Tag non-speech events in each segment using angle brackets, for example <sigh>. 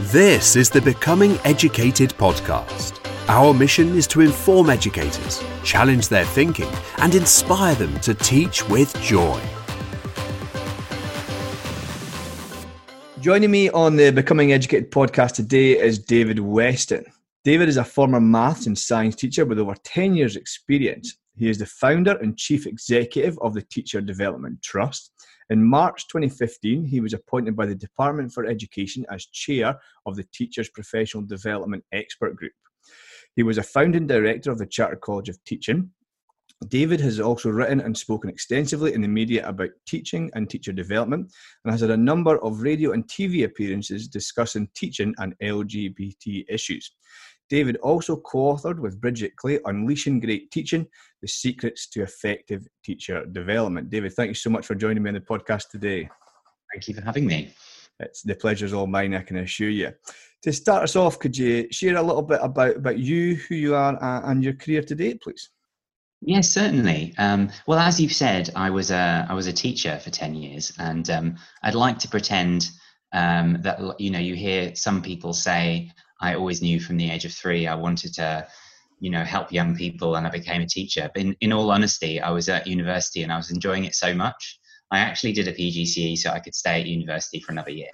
This is the Becoming Educated podcast. Our mission is to inform educators, challenge their thinking, and inspire them to teach with joy. Joining me on the Becoming Educated podcast today is David Weston. David is a former maths and science teacher with over 10 years' experience. He is the founder and chief executive of the Teacher Development Trust. In March 2015, he was appointed by the Department for Education as chair of the Teachers Professional Development Expert Group. He was a founding director of the Chartered College of Teaching. David has also written and spoken extensively in the media about teaching and teacher development and has had a number of radio and TV appearances discussing teaching and LGBT issues. David also co authored with Bridget Clay Unleashing Great Teaching The Secrets to Effective Teacher Development. David, thank you so much for joining me on the podcast today. Thank you for having me. It's the pleasure's all mine, I can assure you. To start us off, could you share a little bit about, about you, who you are, and your career to date, please? Yes, certainly. Um, well, as you've said, I was a I was a teacher for ten years, and um, I'd like to pretend um, that you know you hear some people say, I always knew from the age of three I wanted to, you know, help young people, and I became a teacher. But in, in all honesty, I was at university and I was enjoying it so much. I actually did a PGCE so I could stay at university for another year,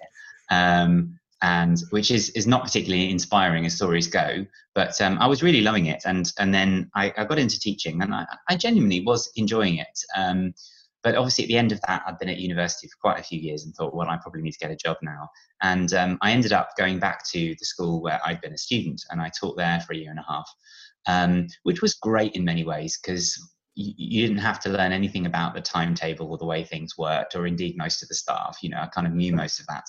um, and which is is not particularly inspiring as stories go. But um, I was really loving it, and and then I, I got into teaching, and I, I genuinely was enjoying it. Um, but obviously, at the end of that, I'd been at university for quite a few years and thought, well, I probably need to get a job now. And um, I ended up going back to the school where I'd been a student, and I taught there for a year and a half, um, which was great in many ways because you, you didn't have to learn anything about the timetable or the way things worked, or indeed most of the staff. You know, I kind of knew most of that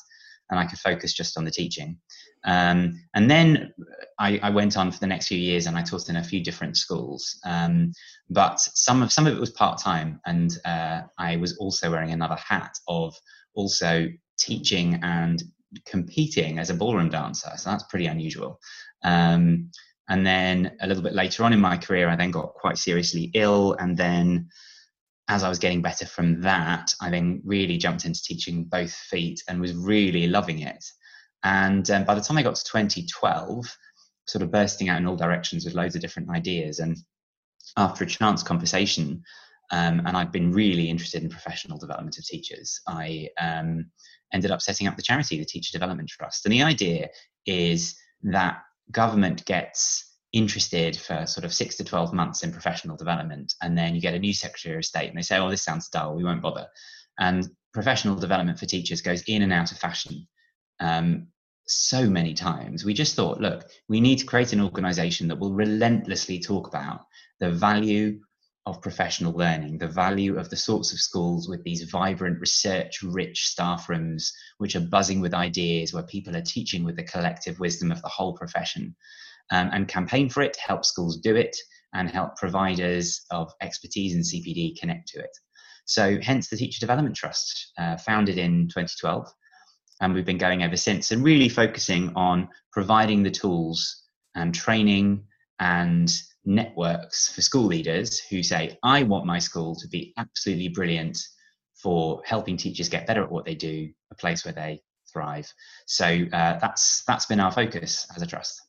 and I could focus just on the teaching. Um, and then I, I, went on for the next few years and I taught in a few different schools. Um, but some of some of it was part time, and uh, I was also wearing another hat of also teaching and competing as a ballroom dancer. So that's pretty unusual. Um, and then a little bit later on in my career, I then got quite seriously ill, and then as I was getting better from that, I then really jumped into teaching both feet and was really loving it. And um, by the time I got to 2012, sort of bursting out in all directions with loads of different ideas. And after a chance conversation, um, and I'd been really interested in professional development of teachers, I um, ended up setting up the charity, the Teacher Development Trust. And the idea is that government gets interested for sort of six to 12 months in professional development. And then you get a new Secretary of State and they say, oh, this sounds dull, we won't bother. And professional development for teachers goes in and out of fashion um, so many times. We just thought, look, we need to create an organization that will relentlessly talk about the value of professional learning, the value of the sorts of schools with these vibrant, research rich staff rooms, which are buzzing with ideas, where people are teaching with the collective wisdom of the whole profession um, and campaign for it, help schools do it, and help providers of expertise in CPD connect to it. So, hence the Teacher Development Trust, uh, founded in 2012. And we've been going ever since and really focusing on providing the tools and training and networks for school leaders who say, I want my school to be absolutely brilliant for helping teachers get better at what they do, a place where they thrive. So uh, that's that's been our focus as a trust.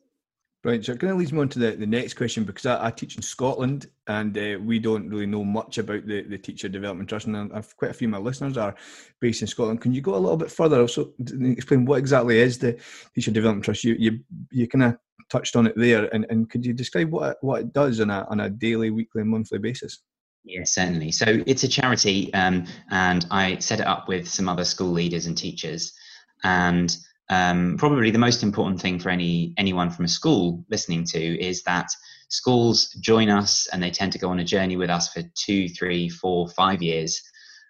Right, so it kind of leads me on to the, the next question because I, I teach in Scotland and uh, we don't really know much about the, the Teacher Development Trust, and I've, quite a few of my listeners are based in Scotland. Can you go a little bit further also explain what exactly is the Teacher Development Trust? You you, you kind of touched on it there, and, and could you describe what it, what it does on a on a daily, weekly, monthly basis? Yes, certainly. So it's a charity, um, and I set it up with some other school leaders and teachers, and um, probably the most important thing for any anyone from a school listening to is that schools join us and they tend to go on a journey with us for two, three, four, five years.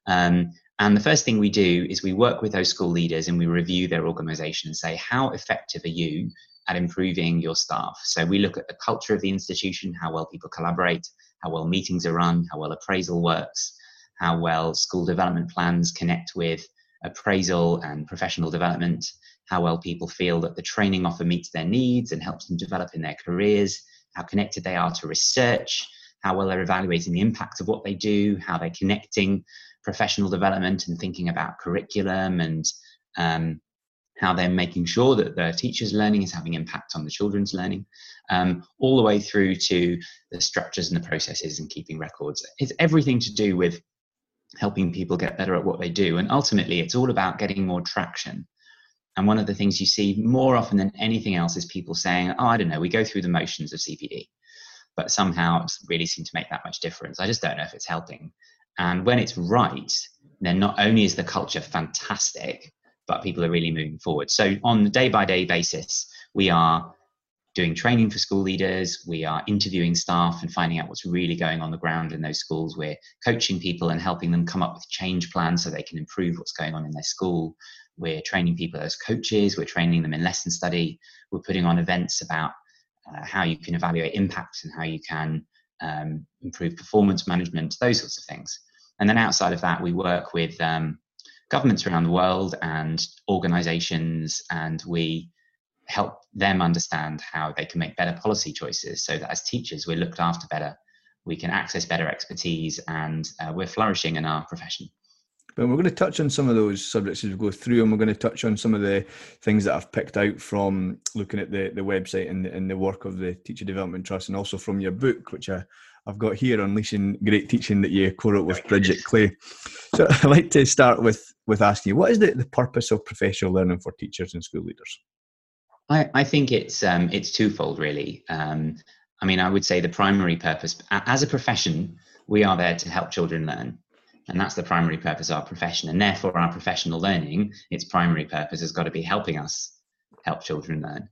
Um, and the first thing we do is we work with those school leaders and we review their organization and say, how effective are you at improving your staff? So we look at the culture of the institution, how well people collaborate, how well meetings are run, how well appraisal works, how well school development plans connect with appraisal and professional development how well people feel that the training offer meets their needs and helps them develop in their careers, how connected they are to research, how well they're evaluating the impact of what they do, how they're connecting professional development and thinking about curriculum and um, how they're making sure that the teacher's learning is having impact on the children's learning, um, all the way through to the structures and the processes and keeping records. It's everything to do with helping people get better at what they do. And ultimately, it's all about getting more traction. And one of the things you see more often than anything else is people saying, Oh, I don't know, we go through the motions of CPD, but somehow it really seem to make that much difference. I just don't know if it's helping. And when it's right, then not only is the culture fantastic, but people are really moving forward. So on the day by day basis, we are doing training for school leaders, we are interviewing staff and finding out what's really going on the ground in those schools. We're coaching people and helping them come up with change plans so they can improve what's going on in their school. We're training people as coaches, we're training them in lesson study, we're putting on events about uh, how you can evaluate impact and how you can um, improve performance management, those sorts of things. And then outside of that, we work with um, governments around the world and organizations, and we help them understand how they can make better policy choices so that as teachers we're looked after better we can access better expertise and uh, we're flourishing in our profession but we're going to touch on some of those subjects as we go through, and we're going to touch on some of the things that I've picked out from looking at the, the website and, and the work of the Teacher Development Trust, and also from your book, which I, I've got here, Unleashing Great Teaching, that you co-wrote with Bridget Clay. So <laughs> I'd like to start with with asking you, what is the, the purpose of professional learning for teachers and school leaders? I, I think it's um, it's twofold really. Um, I mean, I would say the primary purpose as a profession, we are there to help children learn, and that's the primary purpose of our profession. And therefore, our professional learning, its primary purpose has got to be helping us help children learn.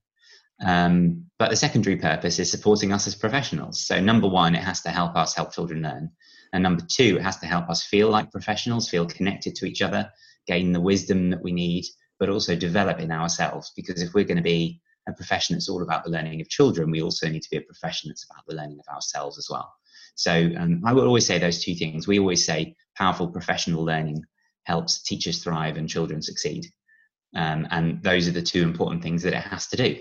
Um, but the secondary purpose is supporting us as professionals. So, number one, it has to help us help children learn. And number two, it has to help us feel like professionals, feel connected to each other, gain the wisdom that we need but also develop in ourselves. Because if we're going to be a profession that's all about the learning of children, we also need to be a profession that's about the learning of ourselves as well. So um, I would always say those two things. We always say powerful professional learning helps teachers thrive and children succeed. Um, and those are the two important things that it has to do.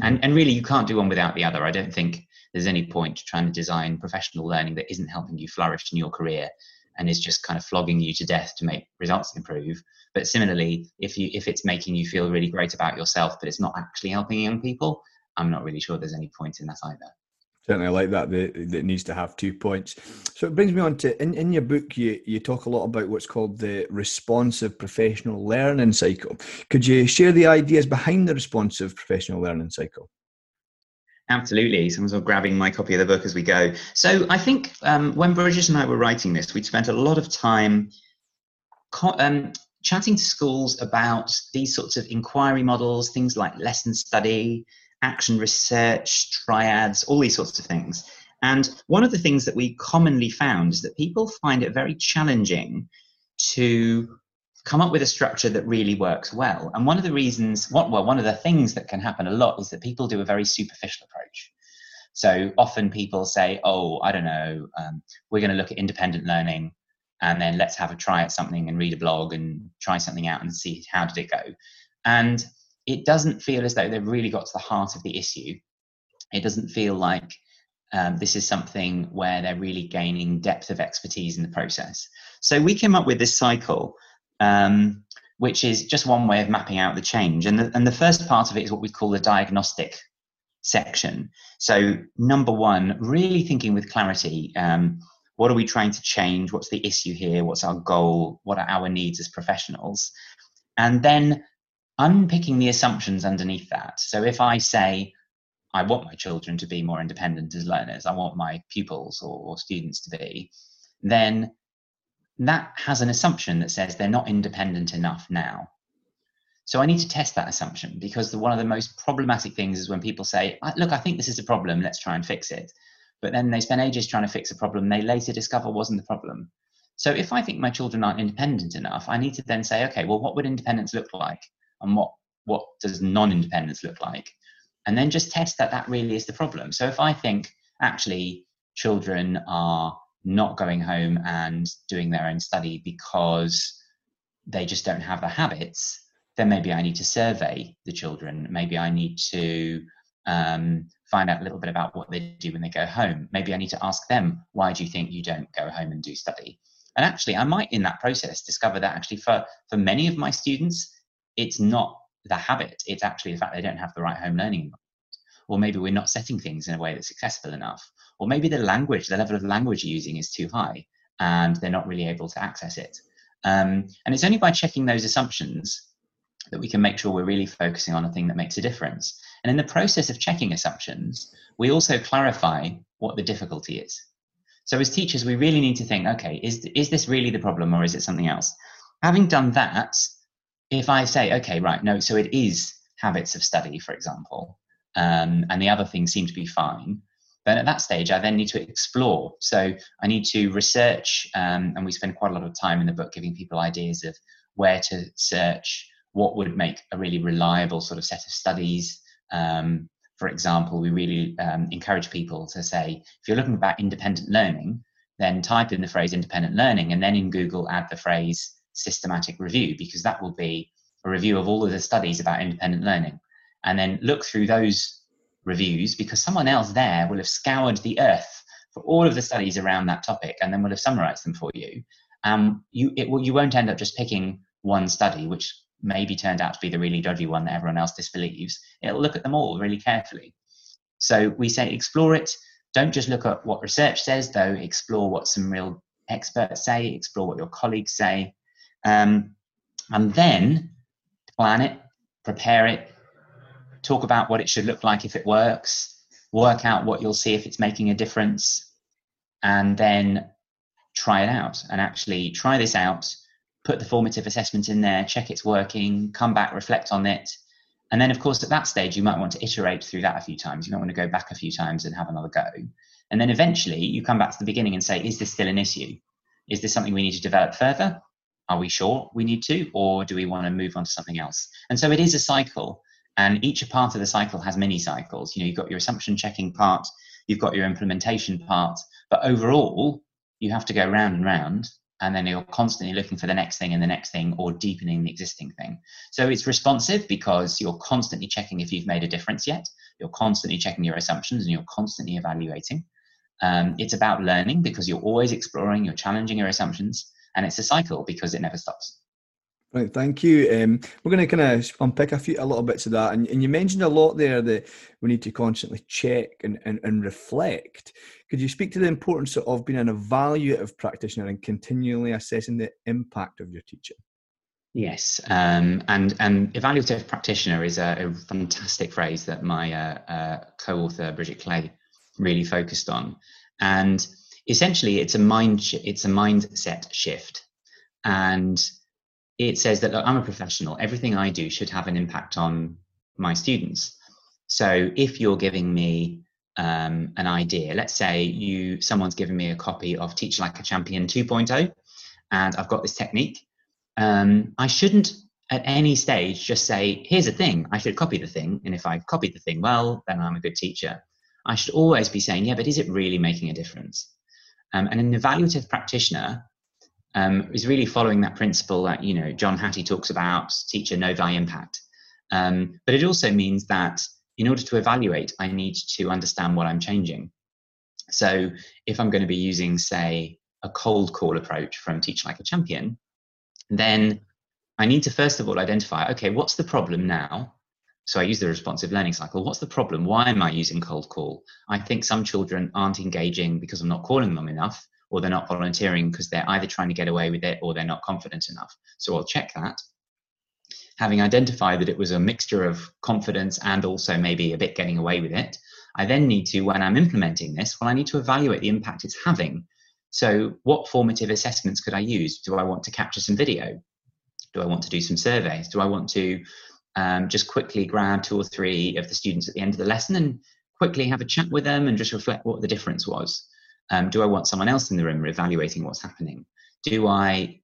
And, and really, you can't do one without the other. I don't think there's any point trying to design professional learning that isn't helping you flourish in your career and is just kind of flogging you to death to make results improve. But similarly, if you if it's making you feel really great about yourself, but it's not actually helping young people, I'm not really sure there's any point in that either. Certainly, I like that. That, needs to have two points. So it brings me on to in, in your book, you you talk a lot about what's called the responsive professional learning cycle. Could you share the ideas behind the responsive professional learning cycle? Absolutely. Someone's grabbing my copy of the book as we go. So I think um, when Bridget and I were writing this, we'd spent a lot of time co- um, chatting to schools about these sorts of inquiry models, things like lesson study, action research, triads, all these sorts of things. And one of the things that we commonly found is that people find it very challenging to come up with a structure that really works well. And one of the reasons, well, one of the things that can happen a lot is that people do a very superficial approach. So often people say, oh, I don't know, um, we're going to look at independent learning and then let's have a try at something and read a blog and try something out and see how did it go. And it doesn't feel as though they've really got to the heart of the issue. It doesn't feel like um, this is something where they're really gaining depth of expertise in the process. So we came up with this cycle um, which is just one way of mapping out the change. And the, and the first part of it is what we call the diagnostic section. So, number one, really thinking with clarity. Um, what are we trying to change? What's the issue here? What's our goal? What are our needs as professionals? And then unpicking the assumptions underneath that. So, if I say, I want my children to be more independent as learners, I want my pupils or, or students to be, then that has an assumption that says they're not independent enough now. So I need to test that assumption because the, one of the most problematic things is when people say, "Look, I think this is a problem. Let's try and fix it," but then they spend ages trying to fix a problem they later discover wasn't the problem. So if I think my children aren't independent enough, I need to then say, "Okay, well, what would independence look like, and what what does non-independence look like?" And then just test that that really is the problem. So if I think actually children are not going home and doing their own study because they just don't have the habits, then maybe I need to survey the children. Maybe I need to um, find out a little bit about what they do when they go home. Maybe I need to ask them, why do you think you don't go home and do study? And actually, I might in that process discover that actually for, for many of my students, it's not the habit. It's actually the fact they don't have the right home learning environment. Or maybe we're not setting things in a way that's accessible enough. Or maybe the language, the level of language you're using is too high and they're not really able to access it. Um, and it's only by checking those assumptions that we can make sure we're really focusing on a thing that makes a difference. And in the process of checking assumptions, we also clarify what the difficulty is. So as teachers, we really need to think, okay, is, is this really the problem or is it something else? Having done that, if I say, okay, right, no, so it is habits of study, for example, um, and the other things seem to be fine, then at that stage, I then need to explore. So I need to research, um, and we spend quite a lot of time in the book giving people ideas of where to search, what would make a really reliable sort of set of studies. Um, for example, we really um, encourage people to say, if you're looking about independent learning, then type in the phrase independent learning and then in Google add the phrase systematic review because that will be a review of all of the studies about independent learning. And then look through those reviews because someone else there will have scoured the earth for all of the studies around that topic and then will have summarized them for you. Um, you, it, you won't end up just picking one study, which maybe turned out to be the really dodgy one that everyone else disbelieves. It'll look at them all really carefully. So we say explore it. Don't just look at what research says, though, explore what some real experts say, explore what your colleagues say, um, and then plan it, prepare it, talk about what it should look like if it works, work out what you'll see if it's making a difference, and then try it out and actually try this out, put the formative assessment in there, check it's working, come back, reflect on it. And then, of course, at that stage, you might want to iterate through that a few times. You might want to go back a few times and have another go. And then eventually, you come back to the beginning and say, is this still an issue? Is this something we need to develop further? Are we sure we need to, or do we want to move on to something else? And so it is a cycle, and each part of the cycle has many cycles. You know, you've got your assumption checking part, you've got your implementation part, but overall, you have to go round and round, and then you're constantly looking for the next thing and the next thing, or deepening the existing thing. So it's responsive because you're constantly checking if you've made a difference yet. You're constantly checking your assumptions, and you're constantly evaluating. Um, it's about learning because you're always exploring, you're challenging your assumptions, and it's a cycle because it never stops. Right, thank you. Um, we're going to kind of unpick a few a little bits of that, and, and you mentioned a lot there that we need to constantly check and, and, and reflect. Could you speak to the importance of being an evaluative practitioner and continually assessing the impact of your teaching? Yes, um, and and evaluative practitioner is a, a fantastic phrase that my uh, uh, co-author Bridget Clay really focused on, and essentially it's a mind sh- it's a mindset shift. And it says that look, i'm a professional. Everything i do should have an impact on my students. So if you're giving me um, an idea let's say you someone's given me a copy of teach like a champion 2.0 and i've got this technique um, i shouldn't at any stage just say here's a thing. I should copy the thing. And if i copy the thing well then i'm a good teacher. I should always be saying yeah but is it really making a difference um, and an evaluative practitioner um, is really following that principle that you know John Hattie talks about: teacher know thy impact. Um, but it also means that in order to evaluate, I need to understand what I'm changing. So if I'm going to be using, say, a cold call approach from Teach Like a Champion, then I need to first of all identify okay, what's the problem now? So I use the responsive learning cycle. What's the problem? Why am I using cold call? I think some children aren't engaging because I'm not calling them enough, or they're not volunteering because they're either trying to get away with it or they're not confident enough. So I'll check that. Having identified that it was a mixture of confidence and also maybe a bit getting away with it, I then need to, when I'm implementing this, well, I need to evaluate the impact it's having. So, what formative assessments could I use? Do I want to capture some video? Do I want to do some surveys? Do I want to um, just quickly grab two or three of the students at the end of the lesson and quickly have a chat with them and just reflect what the difference was. Um, do I want someone else in the room evaluating what's happening? Do I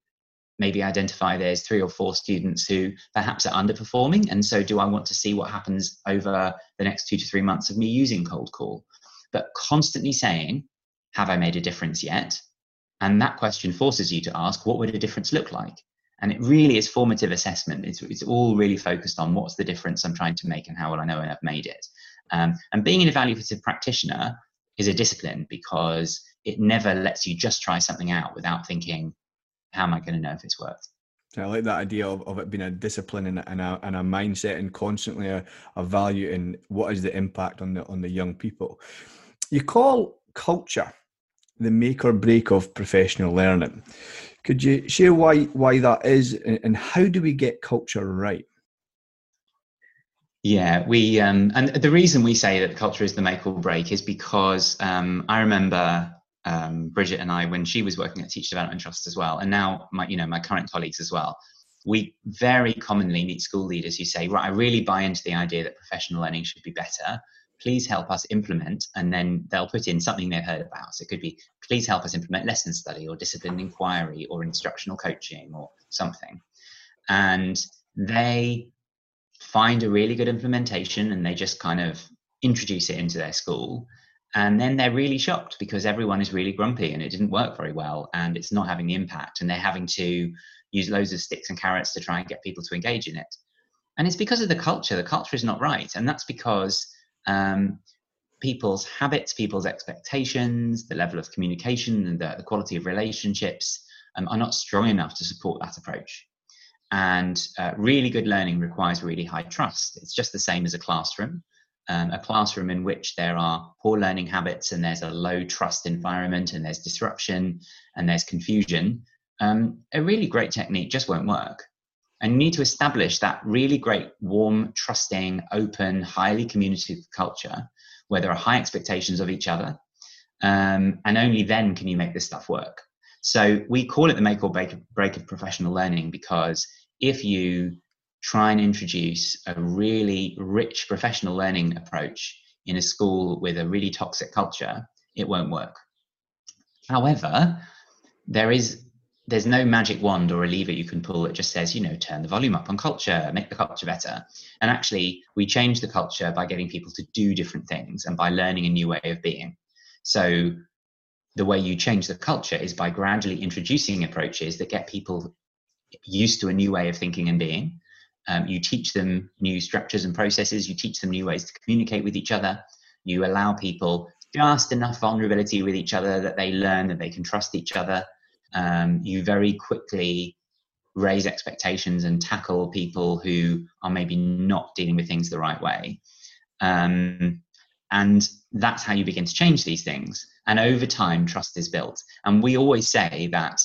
maybe identify there's three or four students who perhaps are underperforming? And so do I want to see what happens over the next two to three months of me using cold call? But constantly saying, have I made a difference yet? And that question forces you to ask, what would a difference look like? And it really is formative assessment it's, it's all really focused on what's the difference i'm trying to make and how will i know when i've made it um, and being an evaluative practitioner is a discipline because it never lets you just try something out without thinking how am i going to know if it's worked I like that idea of, of it being a discipline and, and, a, and a mindset and constantly a, a value in what is the impact on the on the young people. You call culture the make or break of professional learning. Could you share why why that is and, how do we get culture right? Yeah, we um, and the reason we say that culture is the make or break is because um, I remember um, Bridget and I when she was working at Teacher Development Trust as well, and now my you know my current colleagues as well. We very commonly meet school leaders who say, "Right, I really buy into the idea that professional learning should be better. Please help us implement." And then they'll put in something they've heard about. So it could be, "Please help us implement lesson study or disciplined inquiry or instructional coaching or something." And they find a really good implementation and they just kind of introduce it into their school and then they're really shocked because everyone is really grumpy and it didn't work very well and it's not having the impact and they're having to use loads of sticks and carrots to try and get people to engage in it and it's because of the culture the culture is not right and that's because um, people's habits people's expectations the level of communication and the, the quality of relationships um, are not strong enough to support that approach and uh, really good learning requires really high trust. It's just the same as a classroom. Um, a classroom in which there are poor learning habits and there's a low trust environment and there's disruption and there's confusion, um, a really great technique just won't work. And you need to establish that really great, warm, trusting, open, highly communicative culture where there are high expectations of each other. Um, and only then can you make this stuff work. So we call it the make or break, break of professional learning because if you try and introduce a really rich professional learning approach in a school with a really toxic culture, it won't work. However, there is there's no magic wand or a lever you can pull that just says, you know, turn the volume up on culture, make the culture better. And actually, we change the culture by getting people to do different things and by learning a new way of being. So the way you change the culture is by gradually introducing approaches that get people used to a new way of thinking and being. Um, you teach them new structures and processes. You teach them new ways to communicate with each other. You allow people just enough vulnerability with each other that they learn that they can trust each other. Um, you very quickly raise expectations and tackle people who are maybe not dealing with things the right way. Um, and that's how you begin to change these things. And over time, trust is built. And we always say that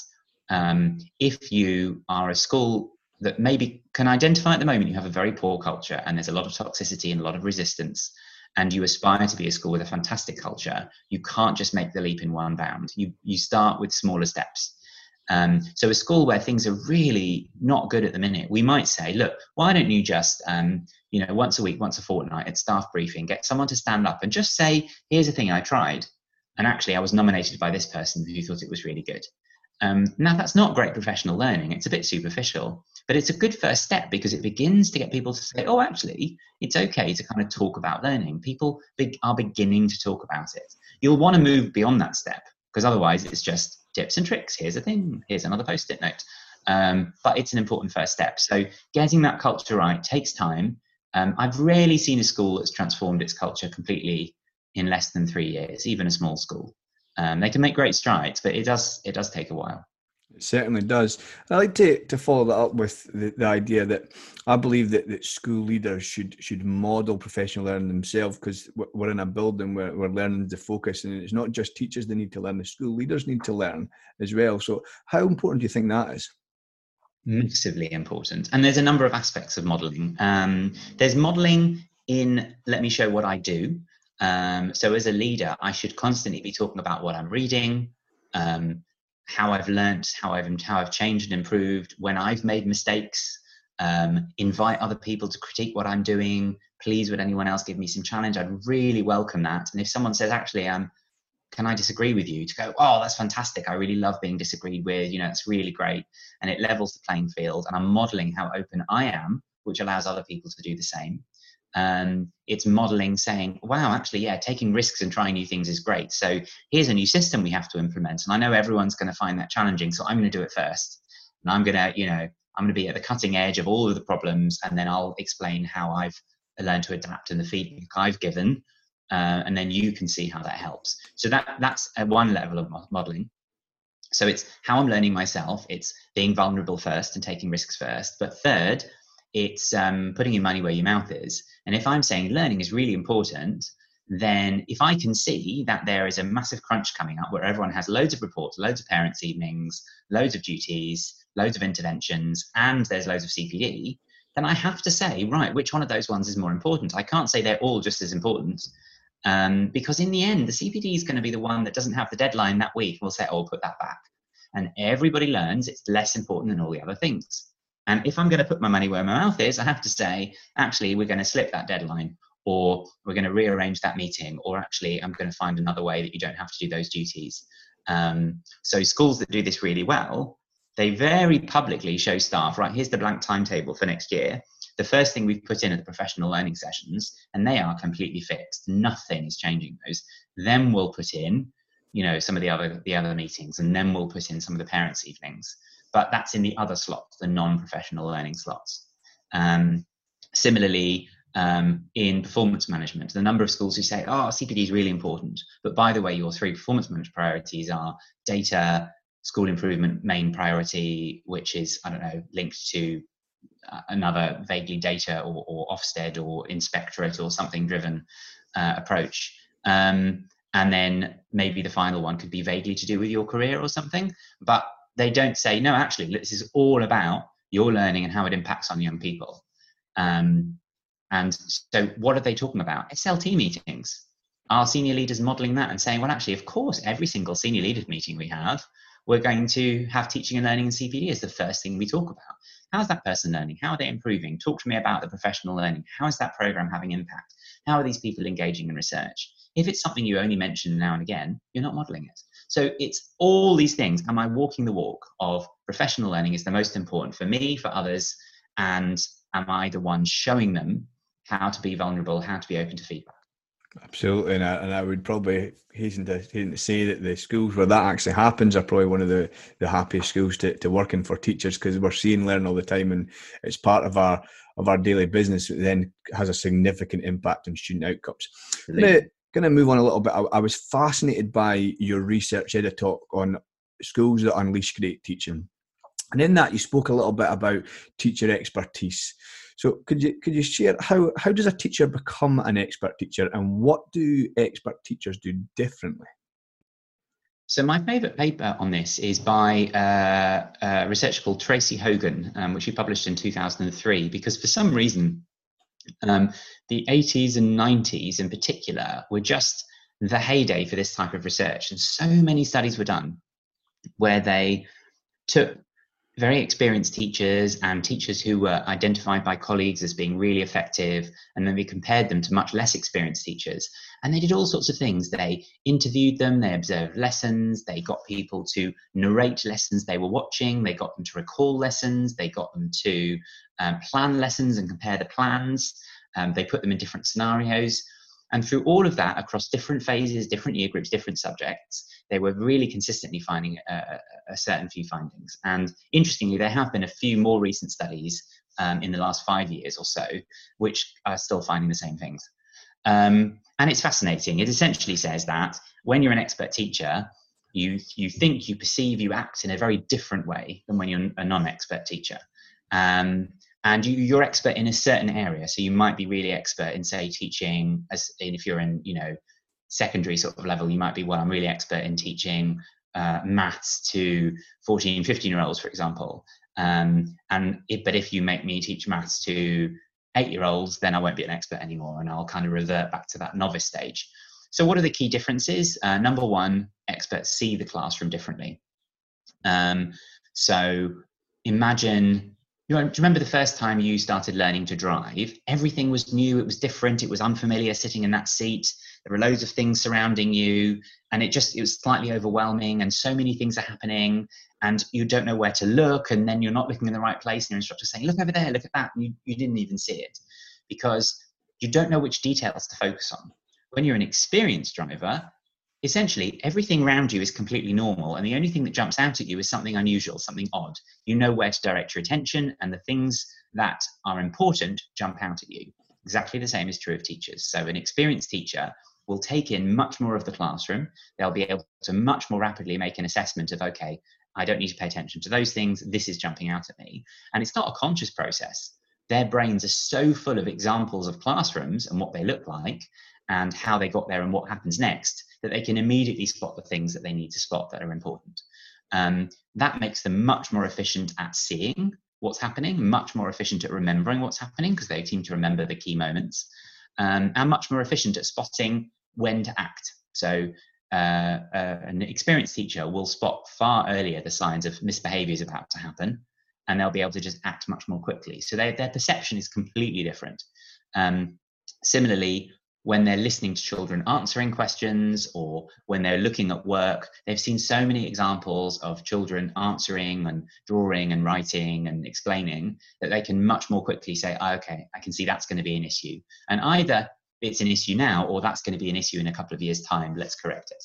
um, if you are a school that maybe can identify at the moment you have a very poor culture and there's a lot of toxicity and a lot of resistance, and you aspire to be a school with a fantastic culture, you can't just make the leap in one bound. You you start with smaller steps. Um, so a school where things are really not good at the minute, we might say, look, why don't you just, um, you know, once a week, once a fortnight at staff briefing, get someone to stand up and just say, here's a thing I tried, and actually I was nominated by this person who thought it was really good. Um, now, that's not great professional learning. It's a bit superficial, but it's a good first step because it begins to get people to say, oh, actually, it's okay to kind of talk about learning. People be- are beginning to talk about it. You'll want to move beyond that step because otherwise it's just tips and tricks. Here's a thing, here's another post it note. Um, but it's an important first step. So getting that culture right takes time. Um, I've rarely seen a school that's transformed its culture completely in less than three years, even a small school. Um, they can make great strides, but it does it does take a while. Certainly does. I like to, to follow that up with the, the idea that I believe that, that school leaders should should model professional learning themselves because we're in a building where we're learning to focus, and it's not just teachers that need to learn; the school leaders need to learn as well. So, how important do you think that is? Massively important, and there's a number of aspects of modeling. Um, there's modeling in let me show what I do. Um, so as a leader, I should constantly be talking about what I'm reading, um, how I've learnt, how I've how I've changed and improved, when I've made mistakes. Um, invite other people to critique what I'm doing. Please, would anyone else give me some challenge? I'd really welcome that. And if someone says, actually, um, can I disagree with you? To go, oh, that's fantastic. I really love being disagreed with. You know, it's really great, and it levels the playing field. And I'm modeling how open I am, which allows other people to do the same um, it's modeling saying wow actually yeah taking risks and trying new things is great so here's a new system we have to implement and i know everyone's going to find that challenging so i'm going to do it first and i'm going to you know i'm going to be at the cutting edge of all of the problems and then i'll explain how i've learned to adapt and the feedback i've given uh, and then you can see how that helps so that that's one level of modeling So it's how I'm learning myself. It's being vulnerable first and taking risks first. But third, it's um, putting your money where your mouth is. And if I'm saying learning is really important, then if I can see that there is a massive crunch coming up where everyone has loads of reports, loads of parents' evenings, loads of duties, loads of interventions, and there's loads of CPD, then I have to say, right, which one of those ones is more important? I can't say they're all just as important. Um, because in the end, the CPD is going to be the one that doesn't have the deadline that week. We'll say, oh, put that back. And everybody learns it's less important than all the other things. And if I'm going to put my money where my mouth is, I have to say, actually, we're going to slip that deadline, or we're going to rearrange that meeting, or actually, I'm going to find another way that you don't have to do those duties. Um, so, schools that do this really well, they very publicly show staff, right, here's the blank timetable for next year the first thing we've put in are the professional learning sessions, and they are completely fixed. Nothing is changing those. Then we'll put in, you know, some of the other the other meetings, and then we'll put in some of the parents' evenings. But that's in the other slots, the non-professional learning slots. Um, similarly, um, in performance management, the number of schools who say, "Oh, CPD is really important," but by the way, your three performance management priorities are data, school improvement main priority, which is I don't know linked to another vaguely data or, or Ofsted or inspectorate or something driven uh, approach. Um, and then maybe the final one could be vaguely to do with your career or something. But they don't say, no, actually, this is all about your learning and how it impacts on young people. Um, and so, what are they talking about? SLT meetings. Our senior leaders modeling that and saying, well, actually, of course, every single senior leaders meeting we have, we're going to have teaching and learning and CPD as the first thing we talk about. How's that person learning? How are they improving? Talk to me about the professional learning. How is that program having impact? How are these people engaging in research? If it's something you only mention now and again, you're not modeling it. So it's all these things. Am I walking the walk of professional learning is the most important for me, for others, and am I the one showing them how to be vulnerable, how to be open to feedback? Absolutely, and I, and I would probably hasten to, hasten to say that the schools where that actually happens are probably one of the, the happiest schools to, to work in for teachers because we're seeing learn all the time, and it's part of our of our daily business. It then has a significant impact on student outcomes. Gonna, gonna move on a little bit. I, I was fascinated by your researchED talk on schools that unleash great teaching, and in that you spoke a little bit about teacher expertise. So could you could you share how how does a teacher become an expert teacher, and what do expert teachers do differently? So my favourite paper on this is by uh, a researcher called Tracy Hogan, um, which he published in 2003. Because for some reason, um, the 80s and 90s in particular were just the heyday for this type of research, and so many studies were done where they took very experienced teachers and teachers who were identified by colleagues as being really effective. And then we compared them to much less experienced teachers. And they did all sorts of things. They interviewed them, they observed lessons, they got people to narrate lessons they were watching, they got them to recall lessons, they got them to um, plan lessons and compare the plans. Um, they put them in different scenarios. And through all of that, across different phases, different year groups, different subjects, they were really consistently finding a, a certain few findings. And interestingly, there have been a few more recent studies um, in the last five years or so, which are still finding the same things. Um, and it's fascinating. It essentially says that when you're an expert teacher, you you think, you perceive, you act in a very different way than when you're a non-expert teacher. Um, and you, you're expert in a certain area, so you might be really expert in, say, teaching. As if you're in, you know, secondary sort of level, you might be, well, I'm really expert in teaching uh, maths to 14, 15 year olds, for example. Um, and but if you make me teach maths to eight year olds, then I won't be an expert anymore and I'll kind of revert back to that novice stage. So, what are the key differences? Uh, number one, experts see the classroom differently. Um, so, imagine you know, do you remember the first time you started learning to drive? Everything was new, it was different, it was unfamiliar sitting in that seat there were loads of things surrounding you and it just it was slightly overwhelming and so many things are happening and you don't know where to look and then you're not looking in the right place and your instructor's saying look over there look at that and you, you didn't even see it because you don't know which details to focus on when you're an experienced driver essentially everything around you is completely normal and the only thing that jumps out at you is something unusual something odd you know where to direct your attention and the things that are important jump out at you exactly the same is true of teachers so an experienced teacher will take in much more of the classroom. They'll be able to much more rapidly make an assessment of, okay, I don't need to pay attention to those things. This is jumping out at me. And it's not a conscious process. Their brains are so full of examples of classrooms and what they look like and how they got there and what happens next that they can immediately spot the things that they need to spot that are important. Um, that makes them much more efficient at seeing what's happening, much more efficient at remembering what's happening because they seem to remember the key moments, um, and much more efficient at spotting when to act. So, uh, uh, an experienced teacher will spot far earlier the signs of misbehavior is about to happen, and they'll be able to just act much more quickly. So, they, their perception is completely different. Um, similarly, when they're listening to children answering questions or when they're looking at work, they've seen so many examples of children answering and drawing and writing and explaining that they can much more quickly say, oh, okay, I can see that's going to be an issue. And either it's an issue now or that's going to be an issue in a couple of years' time, let's correct it.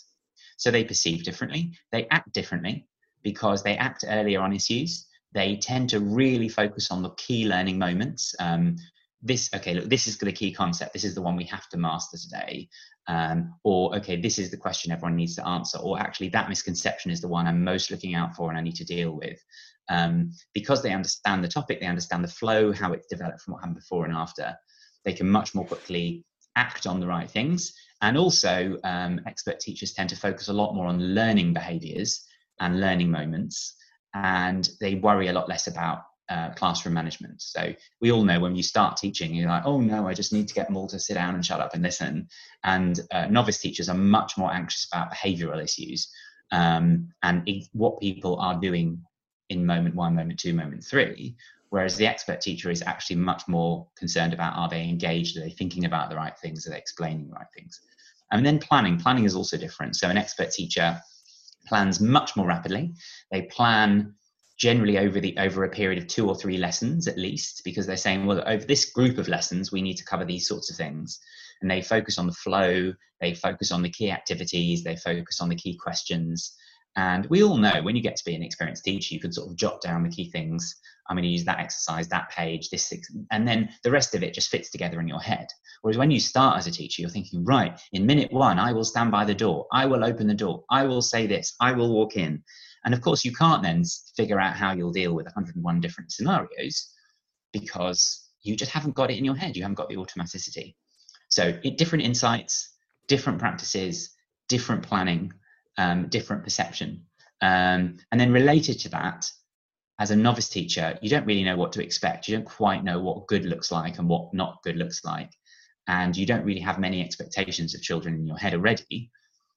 So they perceive differently, they act differently because they act earlier on issues they tend to really focus on the key learning moments. Um, this okay look this is the key concept. This is the one we have to master today. Um, or okay this is the question everyone needs to answer. Or actually that misconception is the one i'm most looking out for and i need to deal with. Um, because they understand the topic they understand the flow how it's developed from what happened before and after they can much more quickly act on the right things. And also um, expert teachers tend to focus a lot more on learning behaviors and learning moments. And they worry a lot less about uh, classroom management. So we all know when you start teaching, you're like, oh no, I just need to get them all to sit down and shut up and listen. And uh, novice teachers are much more anxious about behavioural issues um, and what people are doing in moment one, moment two, moment three. Whereas the expert teacher is actually much more concerned about are they engaged, are they thinking about the right things, are they explaining the right things. And then planning. Planning is also different. So an expert teacher plans much more rapidly. They plan generally over the over a period of two or three lessons at least because they're saying well over this group of lessons we need to cover these sorts of things. And they focus on the flow they focus on the key activities they focus on the key questions. And we all know when you get to be an experienced teacher you can sort of jot down the key things. I'm going to use that exercise that page this and then the rest of it just fits together in your head. Whereas when you start as a teacher you're thinking right in minute one i will stand by the door. I will open the door. I will say this. I will walk in and of course, you can't then figure out how you'll deal with 101 different scenarios because you just haven't got it in your head. You haven't got the automaticity. So, it, different insights, different practices, different planning, um, different perception. Um, and then, related to that, as a novice teacher, you don't really know what to expect. You don't quite know what good looks like and what not good looks like. And you don't really have many expectations of children in your head already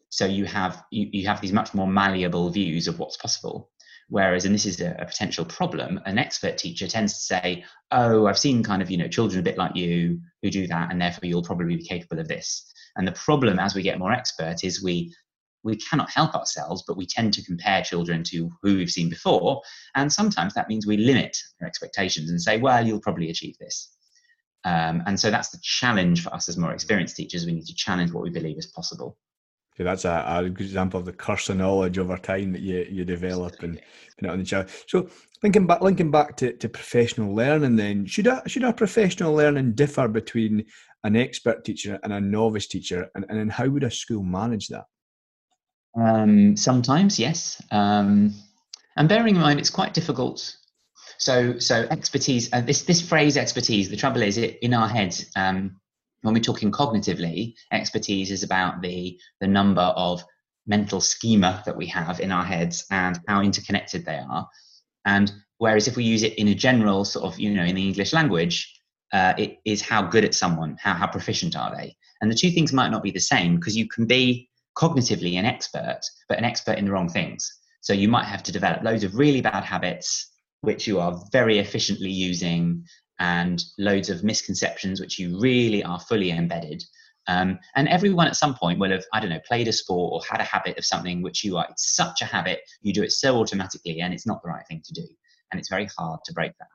so you have you, you have these much more malleable views of what's possible. Whereas and this is a, a, potential problem an expert teacher tends to say oh i've seen kind of you know children a bit like you who do that and therefore you'll probably be capable of this. And the problem as we get more expert is we we cannot help ourselves but we tend to compare children to who we've seen before. And sometimes that means we limit our expectations and say well you'll probably achieve this. Um, and so that's the challenge for us as more experienced teachers. We need to challenge what we believe is possible Okay, that's a, a, good example of the curse of knowledge over time that you, you develop and <laughs> put it on the child. So linking back linking back to, to professional learning then, should a should a professional learning differ between an expert teacher and a novice teacher and, and then how would a school manage that? Um, sometimes, yes. Um, and bearing in mind it's quite difficult. So so expertise, uh, this this phrase expertise, the trouble is it in our heads, um, when we're talking cognitively, expertise is about the, the number of mental schema that we have in our heads and how interconnected they are. And whereas if we use it in a general sort of, you know, in the English language, uh, it is how good at someone, how, how proficient are they? And the two things might not be the same because you can be cognitively an expert, but an expert in the wrong things. So you might have to develop loads of really bad habits, which you are very efficiently using and loads of misconceptions which you really are fully embedded. Um, and everyone at some point will have, I don't know, played a sport or had a habit of something which you are, it's such a habit, you do it so automatically and it's not the right thing to do. And it's very hard to break that.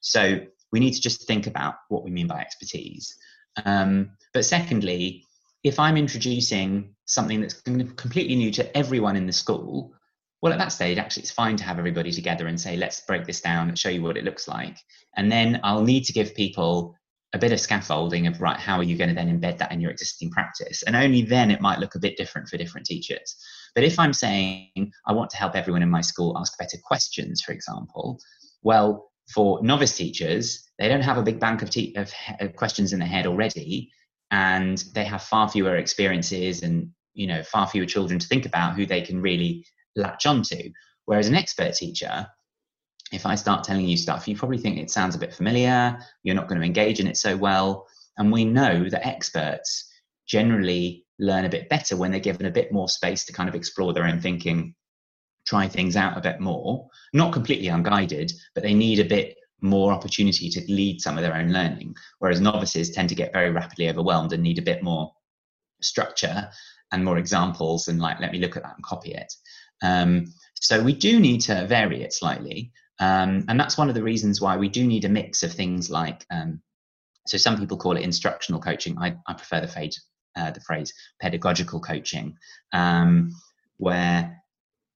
So we need to just think about what we mean by expertise. Um, but secondly, if I'm introducing something that's completely new to everyone in the school, well, at that stage, actually, it's fine to have everybody together and say, let's break this down and show you what it looks like. And then I'll need to give people a bit of scaffolding of right how are you going to then embed that in your existing practice and only then it might look a bit different for different teachers but if i'm saying i want to help everyone in my school ask better questions for example well for novice teachers they don't have a big bank of, te- of, of questions in their head already and they have far fewer experiences and you know far fewer children to think about who they can really latch onto whereas an expert teacher if I start telling you stuff, you probably think it sounds a bit familiar, you're not going to engage in it so well. And we know that experts generally learn a bit better when they're given a bit more space to kind of explore their own thinking, try things out a bit more, not completely unguided, but they need a bit more opportunity to lead some of their own learning. Whereas novices tend to get very rapidly overwhelmed and need a bit more structure and more examples and like, let me look at that and copy it. Um, so we do need to vary it slightly. Um, and that's one of the reasons why we do need a mix of things like, um, so some people call it instructional coaching. I, I prefer the phrase, uh, the phrase pedagogical coaching, um, where,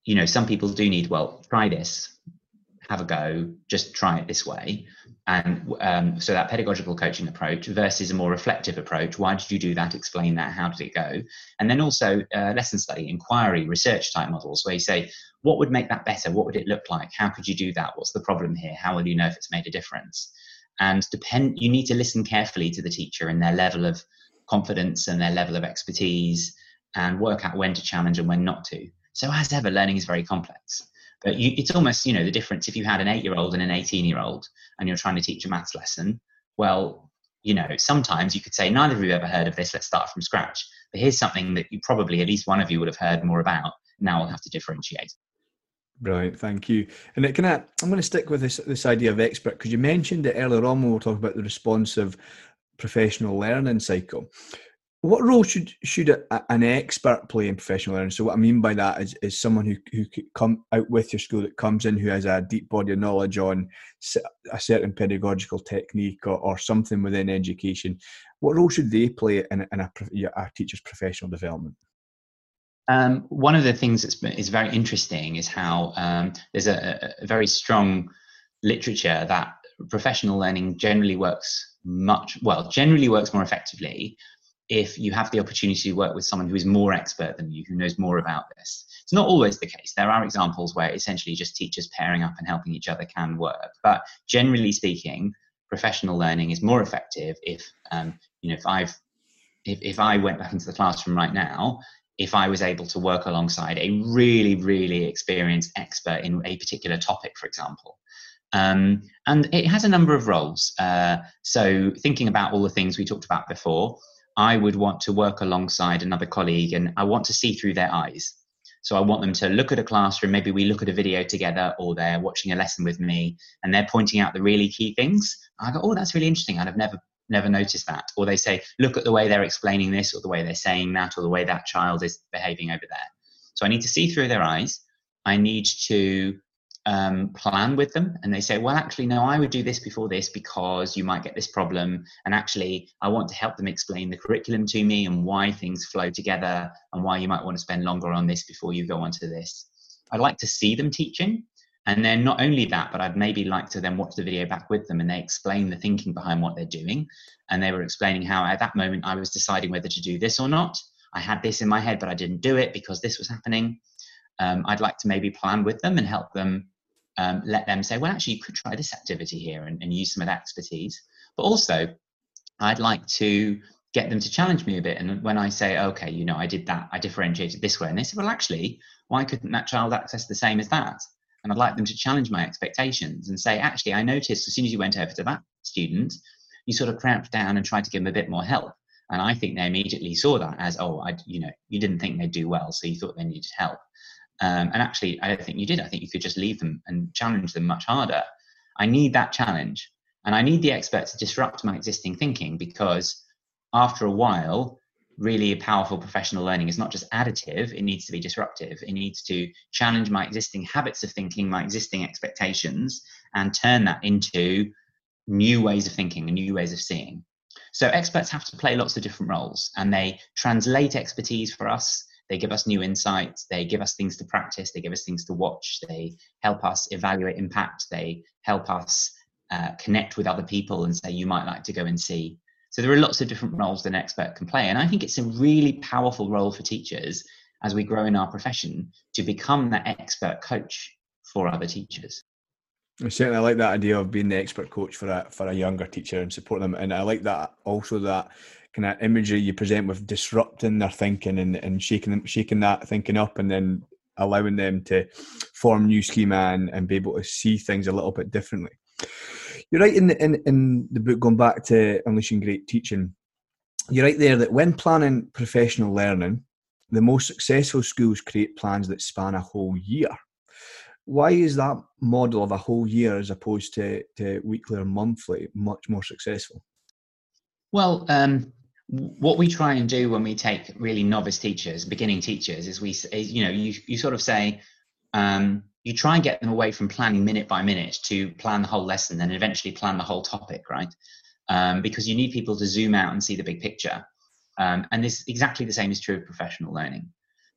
you know, some people do need, well, try this, have a go, just try it this way. And um, so that pedagogical coaching approach versus a more reflective approach. Why did you do that? Explain that. How did it go? And then also uh, lesson study, inquiry, research type models where you say, what would make that better? What would it look like? How could you do that? What's the problem here? How will you know if it's made a difference? And depend, you need to listen carefully to the teacher and their level of confidence and their level of expertise and work out when to challenge and when not to. So as ever, learning is very complex. But you, it's almost, you know, the difference if you had an eight-year-old and an 18-year-old and you're trying to teach a maths lesson, well, you know, sometimes you could say, neither of you ever heard of this, let's start from scratch. But here's something that you probably, at least one of you would have heard more about. Now we'll have to differentiate. Brilliant, thank you. And it can I, I'm going to stick with this this idea of expert because you mentioned it earlier on when we were talking about the responsive professional learning cycle what role should should a, an expert play in professional learning? So what I mean by that is, is someone who who come out with your school that comes in who has a deep body of knowledge on a certain pedagogical technique or, or something within education. What role should they play in, in a, a teacher's professional development? Um, one of the things that's been, is very interesting is how um, there's a, a very strong literature that professional learning generally works much well generally works more effectively if you have the opportunity to work with someone who is more expert than you, who knows more about this. It's not always the case. There are examples where essentially just teachers pairing up and helping each other can work. But generally speaking, professional learning is more effective if, um, you know, if I've, if, if I went back into the classroom right now, if I was able to work alongside a really, really experienced expert in a particular topic, for example. Um, and it has a number of roles. Uh, so thinking about all the things we talked about before, I would want to work alongside another colleague and I want to see through their eyes. So I want them to look at a classroom, maybe we look at a video together or they're watching a lesson with me and they're pointing out the really key things. I go, oh, that's really interesting. I'd have never never noticed that. Or they say, look at the way they're explaining this or the way they're saying that or the way that child is behaving over there. So I need to see through their eyes. I need to um, plan with them and they say, well, actually, no, I would do this before this because you might get this problem. And actually, I want to help them explain the curriculum to me and why things flow together and why you might want to spend longer on this before you go on to this. I'd like to see them teaching. And then not only that, but I'd maybe like to then watch the video back with them and they explain the thinking behind what they're doing. And they were explaining how at that moment I was deciding whether to do this or not. I had this in my head, but I didn't do it because this was happening. Um, I'd like to maybe plan with them and help them um, let them say, well, actually, you could try this activity here and, and use some of that expertise. But also, I'd like to get them to challenge me a bit. And when I say, okay, you know, I did that, I differentiated this way, and they say, well, actually, why couldn't that child access the same as that? And I'd like them to challenge my expectations and say, actually, I noticed as soon as you went over to that student, you sort of cramped down and tried to give them a bit more help. And I think they immediately saw that as, oh, I, you know, you didn't think they'd do well, so you thought they needed help. Um, and actually, I don't think you did. I think you could just leave them and challenge them much harder. I need that challenge. And I need the expert to disrupt my existing thinking because after a while, really powerful professional learning is not just additive, it needs to be disruptive. It needs to challenge my existing habits of thinking, my existing expectations, and turn that into new ways of thinking and new ways of seeing. So experts have to play lots of different roles and they translate expertise for us they give us new insights, they give us things to practice, they give us things to watch, they help us evaluate impact, they help us uh, connect with other people and say you might like to go and see. So there are lots of different roles that an expert can play, and I think it's a really powerful role for teachers as we grow in our profession to become that expert coach for other teachers. I certainly like that idea of being the expert coach for a for a younger teacher and supporting them, and I like that also that kind of imagery you present with disrupting their thinking and, and shaking them, shaking that thinking up, and then allowing them to form new schema and, and be able to see things a little bit differently. You're right in the, in, in the book going back to unleashing great teaching. You're right there that when planning professional learning, the most successful schools create plans that span a whole year. Why is that model of a whole year as opposed to, to weekly or monthly much more successful? Well, um, what we try and do when we take really novice teachers, beginning teachers, is we, is, you know, you, you sort of say, um, you try and get them away from planning minute by minute to plan the whole lesson and eventually plan the whole topic, right? Um, because you need people to zoom out and see the big picture. Um, and this exactly the same is true of professional learning.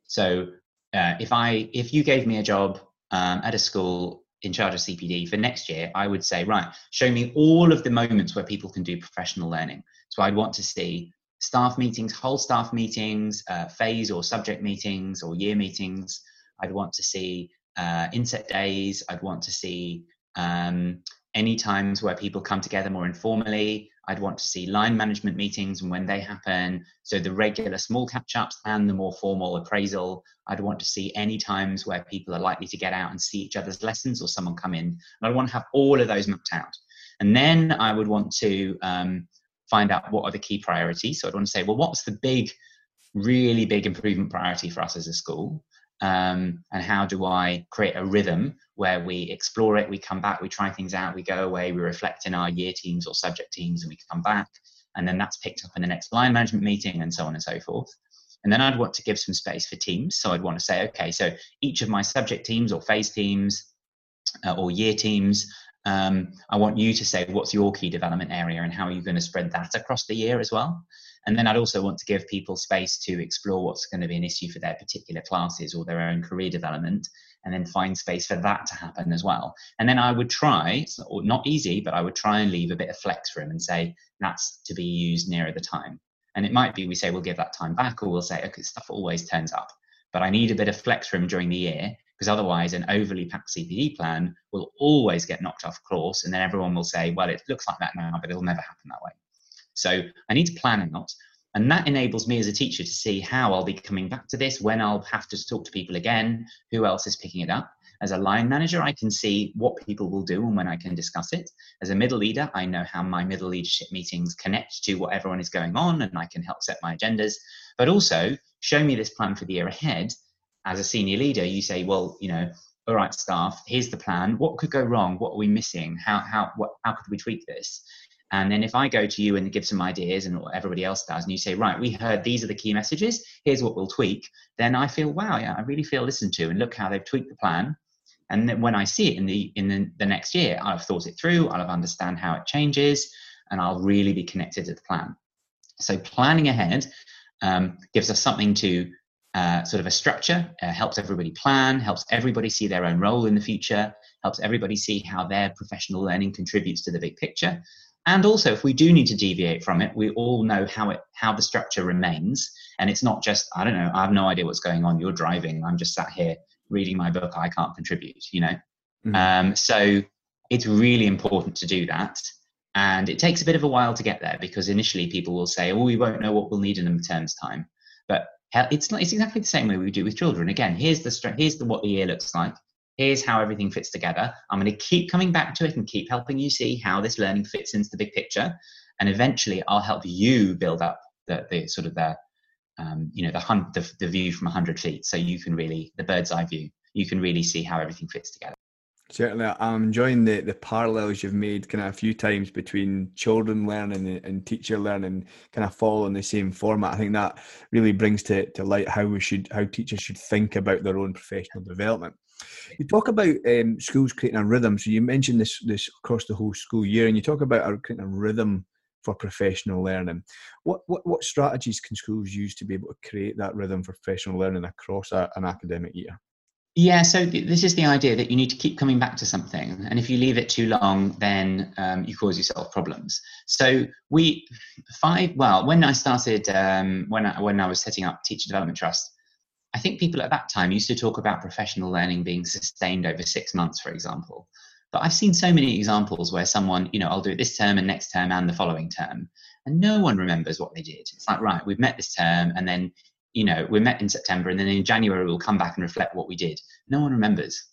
So uh, if I if you gave me a job um, at a school in charge of CPD for next year, I would say, right, show me all of the moments where people can do professional learning. So I'd want to see staff meetings, whole staff meetings, uh, phase or subject meetings or year meetings. I'd want to see uh, inset days. I'd want to see um, any times where people come together more informally. I'd want to see line management meetings and when they happen. So the regular small catch ups and the more formal appraisal. I'd want to see any times where people are likely to get out and see each other's lessons or someone come in. And I want to have all of those mapped out. And then I would want to um, find out what are the key priorities. So I'd want to say, well, what's the big, really big improvement priority for us as a school? Um, and how do I create a rhythm where we explore it, we come back, we try things out, we go away, we reflect in our year teams or subject teams, and we come back, and then that's picked up in the next line management meeting, and so on and so forth. And then I'd want to give some space for teams. So I'd want to say, okay, so each of my subject teams or phase teams uh, or year teams, um, I want you to say what's your key development area and how are you going to spread that across the year as well. And then I'd also want to give people space to explore what's going to be an issue for their particular classes or their own career development, and then find space for that to happen as well. And then I would try, or not easy, but I would try and leave a bit of flex room and say that's to be used nearer the time. And it might be we say we'll give that time back, or we'll say, okay, stuff always turns up. But I need a bit of flex room during the year because otherwise an overly packed CPD plan will always get knocked off course and then everyone will say, well, it looks like that now, but it'll never happen that way. So I need to plan a lot. And that enables me as a teacher to see how I'll be coming back to this, when I'll have to talk to people again, who else is picking it up. As a line manager, I can see what people will do and when I can discuss it. As a middle leader, I know how my middle leadership meetings connect to what everyone is going on and I can help set my agendas. But also, show me this plan for the year ahead. As a senior leader, you say, well, you know, all right, staff, here's the plan. What could go wrong? What are we missing? How, how, what, how could we tweak this? And then if I go to you and give some ideas and everybody else does, and you say, right, we heard these are the key messages, here's what we'll tweak, then I feel, wow, yeah, I really feel listened to and look how they've tweaked the plan. And then when I see it in the in the, the next year, I'll have thought it through, I'll have understand how it changes, and I'll really be connected to the plan. So planning ahead um, gives us something to uh, sort of a structure, uh, helps everybody plan, helps everybody see their own role in the future, helps everybody see how their professional learning contributes to the big picture, and also if we do need to deviate from it we all know how it how the structure remains. And it's not just i don't know i have no idea what's going on. You're driving. I'm just sat here reading my book. I can't contribute you know? Mm-hmm. um, so it's really important to do that. And it takes a bit of a while to get there because initially people will say oh we won't know what we'll need in a term's time. But it's not it's exactly the same way we do with children. Again here's the here's the what the year looks like here's how everything fits together. I'm going to keep coming back to it and keep helping you see how this learning fits into the big picture. And eventually, I'll help you build up the, the sort of the, um, you know, the, hun- the, the view from 100 feet. So you can really, the bird's eye view, you can really see how everything fits together. Certainly, I'm enjoying the, the parallels you've made kind of a few times between children learning and teacher learning, kind of following the same format. I think that really brings to, to light how we should how teachers should think about their own professional development. You talk about um, schools creating a rhythm. So you mentioned this this across the whole school year, and you talk about creating a rhythm for professional learning. What, what what strategies can schools use to be able to create that rhythm for professional learning across a, an academic year? Yeah, so th- this is the idea that you need to keep coming back to something, and if you leave it too long, then um, you cause yourself problems. So we five. Well, when I started, um, when I, when I was setting up Teacher Development Trust, I think people at that time used to talk about professional learning being sustained over six months, for example. But I've seen so many examples where someone, you know, I'll do it this term and next term and the following term, and no one remembers what they did. It's like, right, we've met this term, and then you know, we met in September and then in January we'll come back and reflect what we did. No one remembers.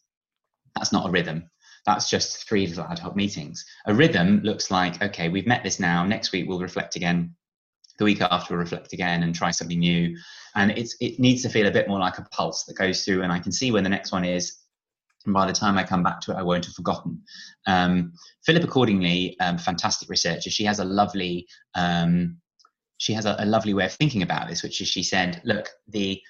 That's not a rhythm. That's just three little ad hoc meetings. A rhythm looks like, okay, we've met this now. Next week we'll reflect again. The week after we'll reflect again and try something new. And it's it needs to feel a bit more like a pulse that goes through, and I can see when the next one is. And by the time I come back to it, I won't have forgotten. Um, Philippa Cordingley, um, fantastic researcher. She has a lovely um, she has a, a lovely way of thinking about this, which is she said, look, the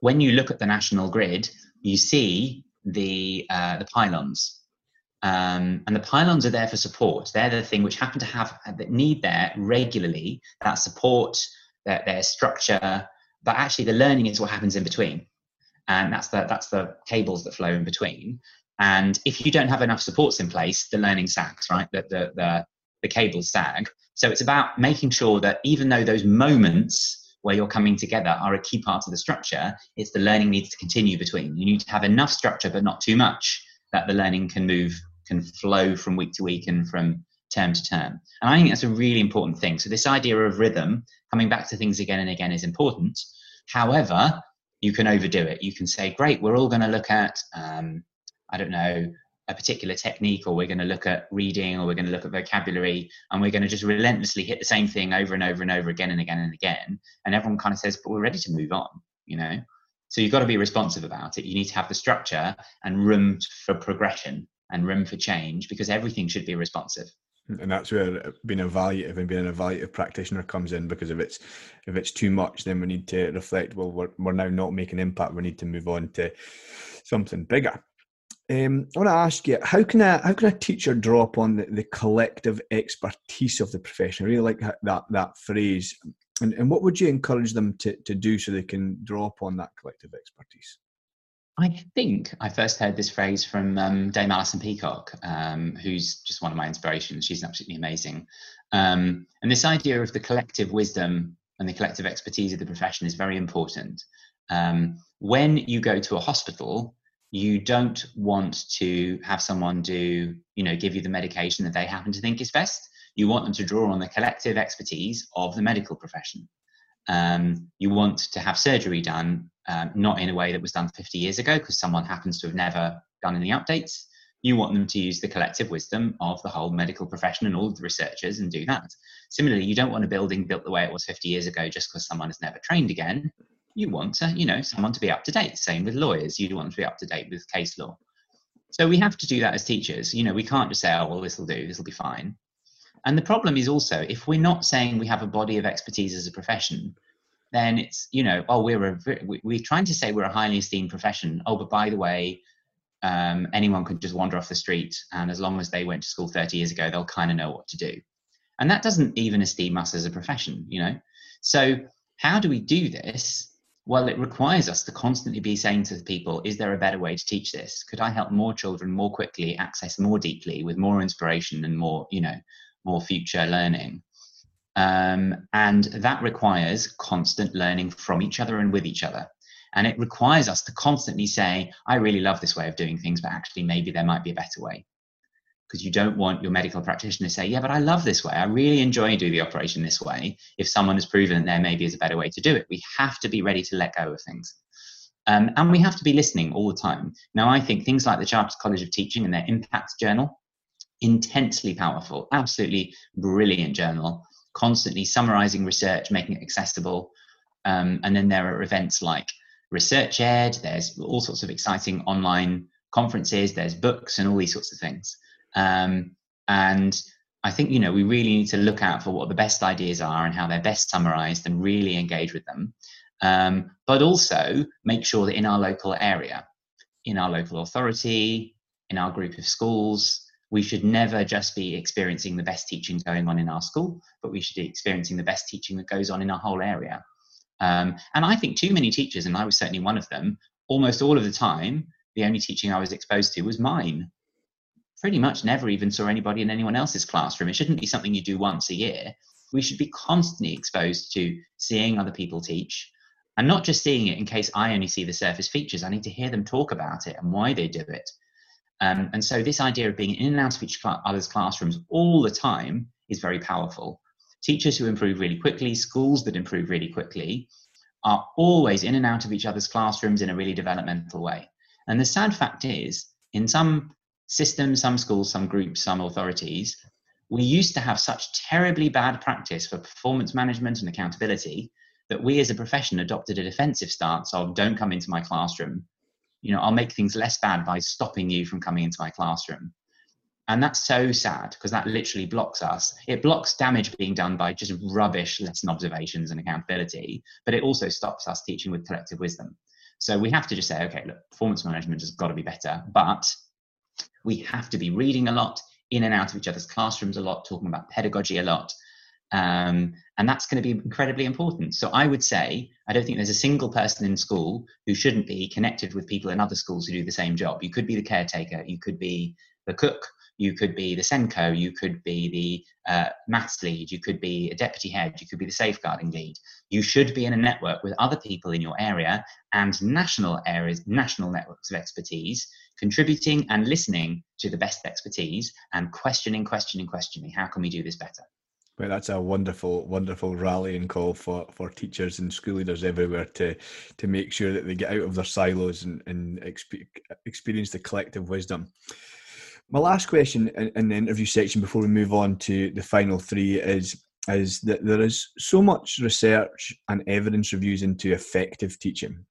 when you look at the national grid, you see the uh, the pylons. Um, and the pylons are there for support. They're the thing which happen to have that need there regularly that support, their, their structure. But actually, the learning is what happens in between, and that's the that's the cables that flow in between. And if you don't have enough supports in place, the learning sags, right? The the the, the cables sag, so it's about making sure that even though those moments where you're coming together are a key part of the structure, it's the learning needs to continue between. You need to have enough structure, but not too much, that the learning can move, can flow from week to week and from term to term. And I think that's a really important thing. So this idea of rhythm, coming back to things again and again, is important. However, you can overdo it. You can say, great, we're all going to look at, um, I don't know, a particular technique or we're going to look at reading or we're going to look at vocabulary and we're going to just relentlessly hit the same thing over and over and over again and again and again and everyone kind of says but we're ready to move on you know so you've got to be responsive about it you need to have the structure and room for progression and room for change because everything should be responsive and that's where being evaluative and being an evaluative practitioner comes in because if it's if it's too much then we need to reflect well we're, we're now not making impact we need to move on to something bigger um, I want to ask you how can a how can a teacher draw upon the, the collective expertise of the profession? I really like that that phrase. And, and what would you encourage them to, to do so they can draw upon that collective expertise? I think I first heard this phrase from um, Dame Alison Peacock, um, who's just one of my inspirations. She's absolutely amazing. Um, and this idea of the collective wisdom and the collective expertise of the profession is very important. Um, when you go to a hospital, you don't want to have someone do, you know, give you the medication that they happen to think is best. You want them to draw on the collective expertise of the medical profession. Um, you want to have surgery done, um, not in a way that was done 50 years ago because someone happens to have never done any updates. You want them to use the collective wisdom of the whole medical profession and all of the researchers and do that. Similarly, you don't want a building built the way it was 50 years ago just because someone has never trained again you want to, you know, someone to be up to date. Same with lawyers, you want to be up to date with case law. So we have to do that as teachers. You know, we can't just say, oh, well, this will do, this will be fine. And the problem is also, if we're not saying we have a body of expertise as a profession, then it's, you know, oh, we're a, we're trying to say we're a highly esteemed profession. Oh, but by the way, um, anyone could just wander off the street, and as long as they went to school 30 years ago, they'll kind of know what to do. And that doesn't even esteem us as a profession, you know. So how do we do this well, it requires us to constantly be saying to the people, is there a better way to teach this? Could I help more children more quickly, access more deeply, with more inspiration and more, you know, more future learning? Um, and that requires constant learning from each other and with each other. And it requires us to constantly say, I really love this way of doing things, but actually, maybe there might be a better way because you don't want your medical practitioner to say, Yeah, but I love this way. I really enjoy doing the operation this way. If someone has proven that there maybe is a better way to do it, we have to be ready to let go of things. Um, and we have to be listening all the time. Now, I think things like the Chartered College of Teaching and their Impact Journal, intensely powerful, absolutely brilliant journal, constantly summarizing research, making it accessible. Um, and then there are events like researchED, there's all sorts of exciting online conferences, there's books, and all these sorts of things. Um, and I think you know we really need to look out for what the best ideas are and how they're best summarized and really engage with them. Um, but also make sure that in our local area, in our local authority, in our group of schools, we should never just be experiencing the best teaching going on in our school, but we should be experiencing the best teaching that goes on in our whole area. Um, and I think too many teachers, and I was certainly one of them, almost all of the time the only teaching I was exposed to was mine. Pretty much never even saw anybody in anyone else's classroom. It shouldn't be something you do once a year. We should be constantly exposed to seeing other people teach and not just seeing it in case I only see the surface features. I need to hear them talk about it and why they do it. Um, and so, this idea of being in and out of each cl- other's classrooms all the time is very powerful. Teachers who improve really quickly, schools that improve really quickly, are always in and out of each other's classrooms in a really developmental way. And the sad fact is, in some systems, some schools, some groups, some authorities, we used to have such terribly bad practice for performance management and accountability that we as a profession adopted a defensive stance of don't come into my classroom. You know, I'll make things less bad by stopping you from coming into my classroom. And that's so sad because that literally blocks us. It blocks damage being done by just rubbish lesson observations and accountability, but it also stops us teaching with collective wisdom. So we have to just say, okay, look, performance management has got to be better, but we have to be reading a lot, in and out of each other's classrooms a lot, talking about pedagogy a lot. Um, and that's going to be incredibly important. So I would say, I don't think there's a single person in school who shouldn't be connected with people in other schools who do the same job. You could be the caretaker, you could be the cook, you could be the SENCO, you could be the uh, maths lead, you could be a deputy head, you could be the safeguarding lead. You should be in a network with other people in your area and national areas, national networks of expertise, contributing and listening to the best expertise and questioning, questioning, questioning. How can we do this better? Well, that's a wonderful, wonderful rallying call for, for teachers and school leaders everywhere to to make sure that they get out of their silos and, and exp- experience the collective wisdom. My last question in, in, the interview section before we move on to the final three is is that there is so much research and evidence reviews into effective teaching.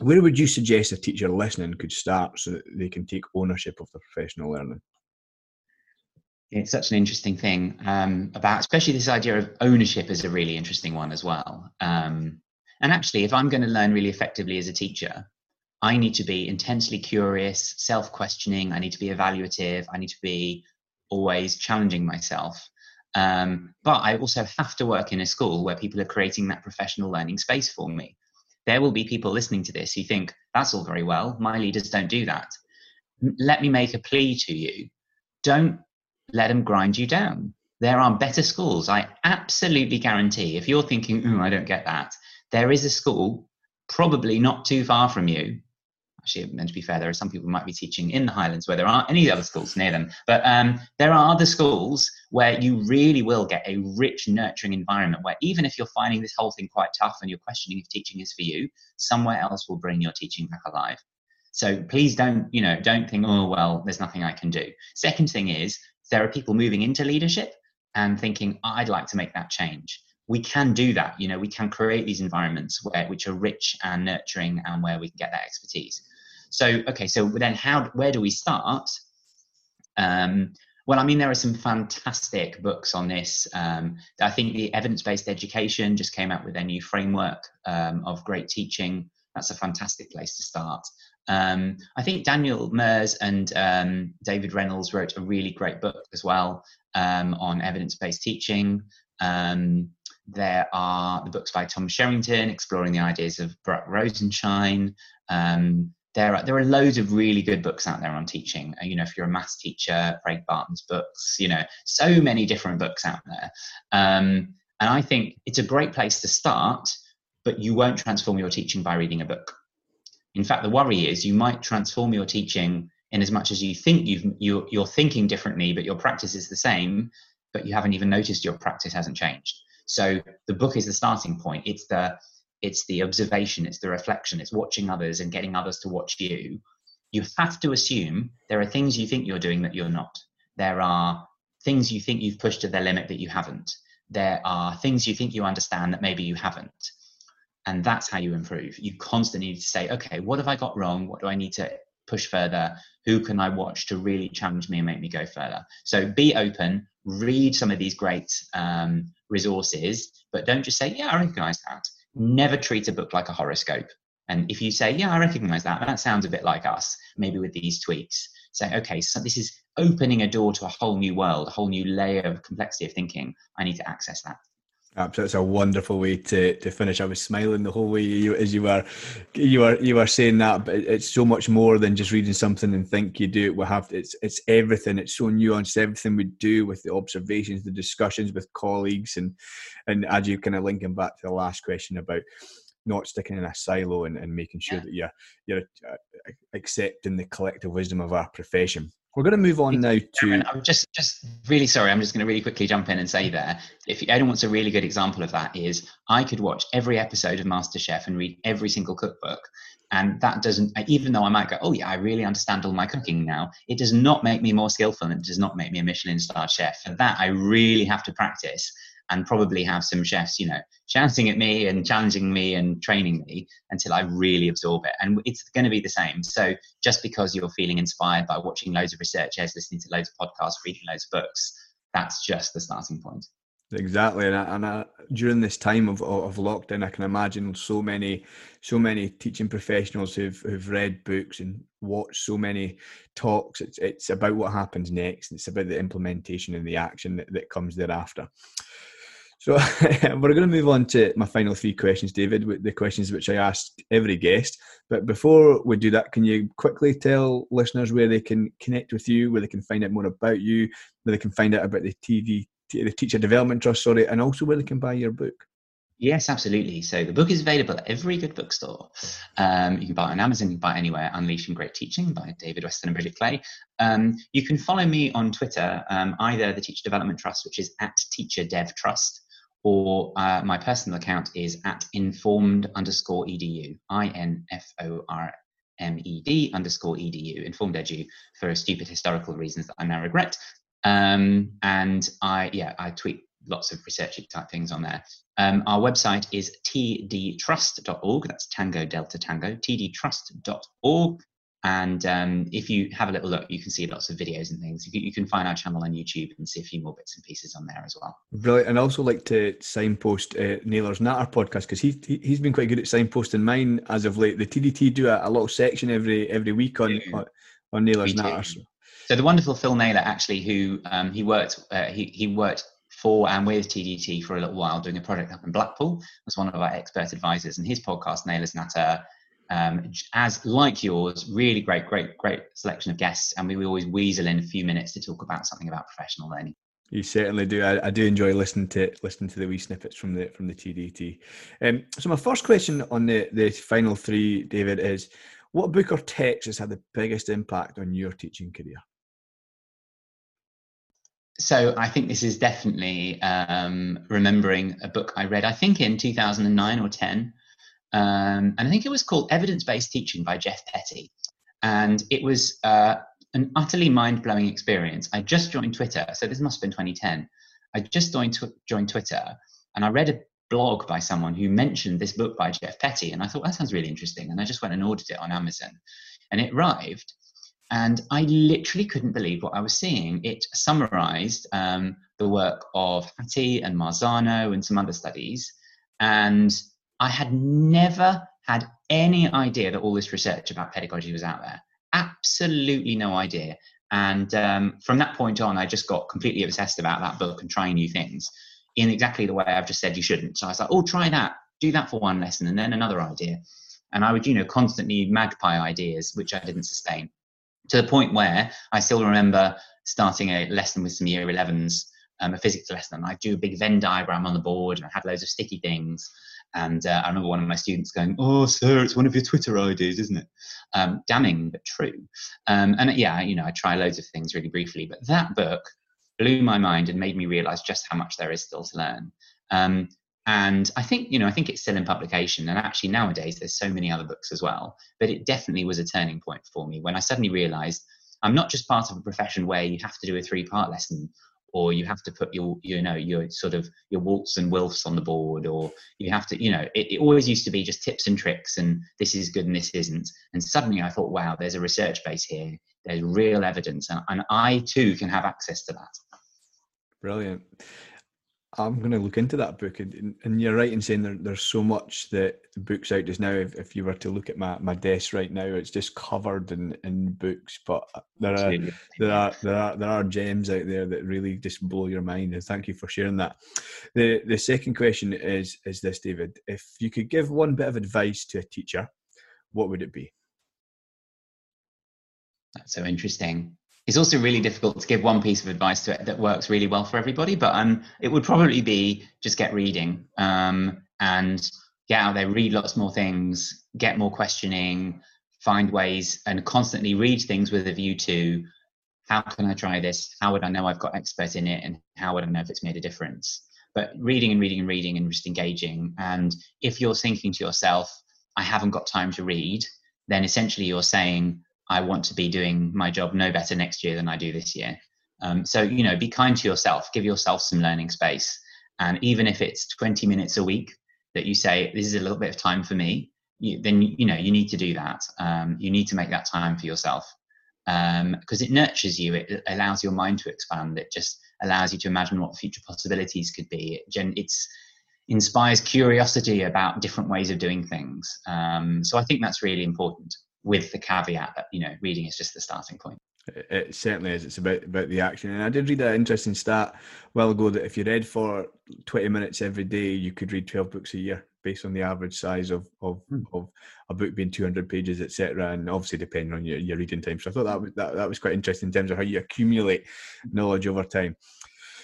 Where would you suggest a teacher listening could start so that they can take ownership of their professional learning? It's such an interesting thing um, about, especially this idea of ownership is a really interesting one as well. Um, and actually, if I'm going to learn really effectively as a teacher, I need to be intensely curious, self questioning. I need to be evaluative. I need to be always challenging myself. Um, but I also have to work in a school where people are creating that professional learning space for me. There will be people listening to this who think, that's all very well. My leaders don't do that. Let me make a plea to you. Don't let them grind you down. There are better schools. I absolutely guarantee. If you're thinking, "Oh, I don't get that," there is a school, probably not too far from you. Actually, meant to be fair, there are some people who might be teaching in the Highlands where there aren't any other schools near them. But um, there are other schools where you really will get a rich, nurturing environment where even if you're finding this whole thing quite tough and you're questioning if teaching is for you, somewhere else will bring your teaching back alive. So please don't, you know, don't think, oh well, there's nothing I can do. Second thing is there are people moving into leadership and thinking, I'd like to make that change. We can do that. You know, we can create these environments where which are rich and nurturing and where we can get that expertise. So, okay, so then how where do we start? Um, well, I mean, there are some fantastic books on this. Um, I think the evidence based education just came out with their new framework um, of great teaching. That's a fantastic place to start. Um, I think Daniel Muijs and um, David Reynolds wrote a really great book as well um, on evidence based teaching. Um, there are the books by Tom Sherrington exploring the ideas of Baruch Rosenshine. Um, there are, there are loads of really good books out there on teaching. You know, if you're a maths teacher, Craig Barton's books, you know, so many different books out there. Um, and I think it's a great place to start, but you won't transform your teaching by reading a book in fact, the worry is you might transform your teaching in as much as you think you've, you, you're thinking differently, but your practice is the same, but you haven't even noticed your practice hasn't changed. So the book is the starting point. It's the it's the observation, it's the reflection, it's watching others and getting others to watch you. You have to assume there are things you think you're doing that you're not. There are things you think you've pushed to their limit that you haven't. There are things you think you understand that maybe you haven't and that's how you improve. You constantly need to say okay what have i got wrong? What do i need to push further? Who can i watch to really challenge me and make me go further? So be open read some of these great um, resources but don't just say yeah i recognize that. Never treat a book like a horoscope. And if you say yeah i recognize that that sounds a bit like us maybe with these tweaks. Say okay so this is opening a door to a whole new world a whole new layer of complexity of thinking. I need to access that Absolutely, it's a wonderful way to, to finish. I was smiling the whole way you, as you were you were you were saying that, but it's so much more than just reading something and think you do it. We have it's it's everything. It's so nuanced. Everything we do with the observations, the discussions with colleagues, and and as you kind of linking back to the last question about not sticking in a silo and, and making sure yeah. that you're you're uh, accepting the collective wisdom of our profession. We're going to move on now to. I'm just, just really sorry. I'm just going to really quickly jump in and say there. If anyone wants a really good example of that, is I could watch every episode of MasterChef and read every single cookbook, and that doesn't. Even though I might go, oh yeah, I really understand all my cooking now. It does not make me more skillful, and it does not make me a Michelin star chef. For that, I really have to practice and probably have some chefs, you know, shouting at me and challenging me and training me until I really absorb it. And it's going to be the same. So just because you're feeling inspired by watching loads of researchers, listening to loads of podcasts, reading loads of books, that's just the starting point. Exactly, and, I, and I, during this time of, of lockdown, I can imagine so many, so many teaching professionals who've who've read books and watched so many talks. It's it's about what happens next. It's about the implementation and the action that, that comes thereafter. So <laughs> we're going to move on to my final three questions, David, the questions which I ask every guest. But before we do that, can you quickly tell listeners where they can connect with you, where they can find out more about you, where they can find out about the TV, the Teacher Development Trust, sorry, and also where they can buy your book? Yes, absolutely. So the book is available at every good bookstore. Um, you can buy it on Amazon, you can buy it anywhere. Unleashing Great Teaching by David Weston and Bridget Clay. Um, you can follow me on Twitter, um, either the Teacher Development Trust, which is at Teacher Dev Trust, or uh, my personal account is at informed underscore edu, I N F O R M E D underscore edu, informed edu, for stupid historical reasons that I now regret. Um, and I, yeah, I tweet lots of research type things on there. Um, our website is tdtrust.org. That's Tango Delta Tango, tdtrust.org. And um, if you have a little look, you can see lots of videos and things. You, you, can find our channel on YouTube and see a few more bits and pieces on there as well. Brilliant. And I also like to signpost uh, Naylor's Natter podcast because he, he, he's been quite good at signposting mine as of late. The TDT do a, a little section every every week on, on, on Naylor's Natter. So the wonderful Phil Naylor, actually, who um, he worked uh, he, he worked for and with TDT for a little while doing a project up in Blackpool, was one of our expert advisors. And his podcast, Naylor's Natter, um, as like yours, really great, great, great selection of guests, and we, we always weasel in a few minutes to talk about something about professional learning. You certainly do. I, I, do enjoy listening to listening to the wee snippets from the from the TDT. Um, so my first question on the the final three, David, is what book or text has had the biggest impact on your teaching career? So I think this is definitely um, remembering a book I read. I think in 2009 or 10 um, and I think it was called Evidence Based Teaching by Geoff Petty. And it was uh, an utterly mind blowing experience. I just joined Twitter, so this must have been 2010. I just joined, tw- joined Twitter and I read a blog by someone who mentioned this book by Geoff Petty. And I thought that sounds really interesting. And I just went and ordered it on Amazon. And it arrived. And I literally couldn't believe what I was seeing. It summarized um, the work of Hattie and Marzano and some other studies. And I had never had any idea that all this research about pedagogy was out there. Absolutely no idea. And um, from that point on, I just got completely obsessed about that book and trying new things in exactly the way I've just said you shouldn't. So I was like, oh, try that, do that for one lesson, and then another idea. And I would, you know, constantly magpie ideas, which I didn't sustain to the point where I still remember starting a lesson with some year 11s, um, a physics lesson, and I do a big Venn diagram on the board and I had loads of sticky things. And uh, I remember one of my students going, "Oh, sir, it's one of your Twitter IDs, isn't it?" Um, damning, but true. Um, and yeah, you know, I try loads of things really briefly, but that book blew my mind and made me realize just how much there is still to learn. Um, and I think, you know, I think it's still in publication. And actually, nowadays, there's so many other books as well. But it definitely was a turning point for me when I suddenly realized I'm not just part of a profession where you have to do a three part lesson or you have to put your you know your sort of your WALTs and WILFs on the board or you have to you know it, it, always used to be just tips and tricks and this is good and this isn't. And suddenly i thought wow there's a research base here. There's real evidence. And, and i too can have access to that. Brilliant I'm going to look into that book, and, and you're right in saying there, there's so much that the books out just now. If, if you were to look at my, my desk right now, it's just covered in, in books. But uh, there are there are there are there are gems out there that really just blow your mind. And thank you for sharing that. the The second question is is this, David? If you could give one bit of advice to a teacher, what would it be? That's so interesting it's also really difficult to give one piece of advice to it that works really well for everybody. But um, it would probably be just get reading um, and get out there, read lots more things, get more questioning, find ways, and constantly read things with a view to how can I try this? How would I know I've got expert in it? And how would I know if it's made a difference? But reading and reading and reading and just engaging. And if you're thinking to yourself, I haven't got time to read, then essentially you're saying, I want to be doing my job no better next year than I do this year. Um, so, you know, be kind to yourself, give yourself some learning space. And even if it's 20 minutes a week that you say, this is a little bit of time for me, you, then, you know, you need to do that. Um, you need to make that time for yourself because um, it nurtures you. It allows your mind to expand. It just allows you to imagine what future possibilities could be. It gen- it's inspires curiosity about different ways of doing things. Um, so I think that's really important with the caveat that you know reading is just the starting point. It certainly is. It's about about the action. And I did read an interesting stat a while ago that if you read for twenty minutes every day, you could read twelve books a year based on the average size of of, mm. of a book being two hundred pages, etc. And obviously depending on your, your reading time. So I thought that was that, that was quite interesting in terms of how you accumulate knowledge over time.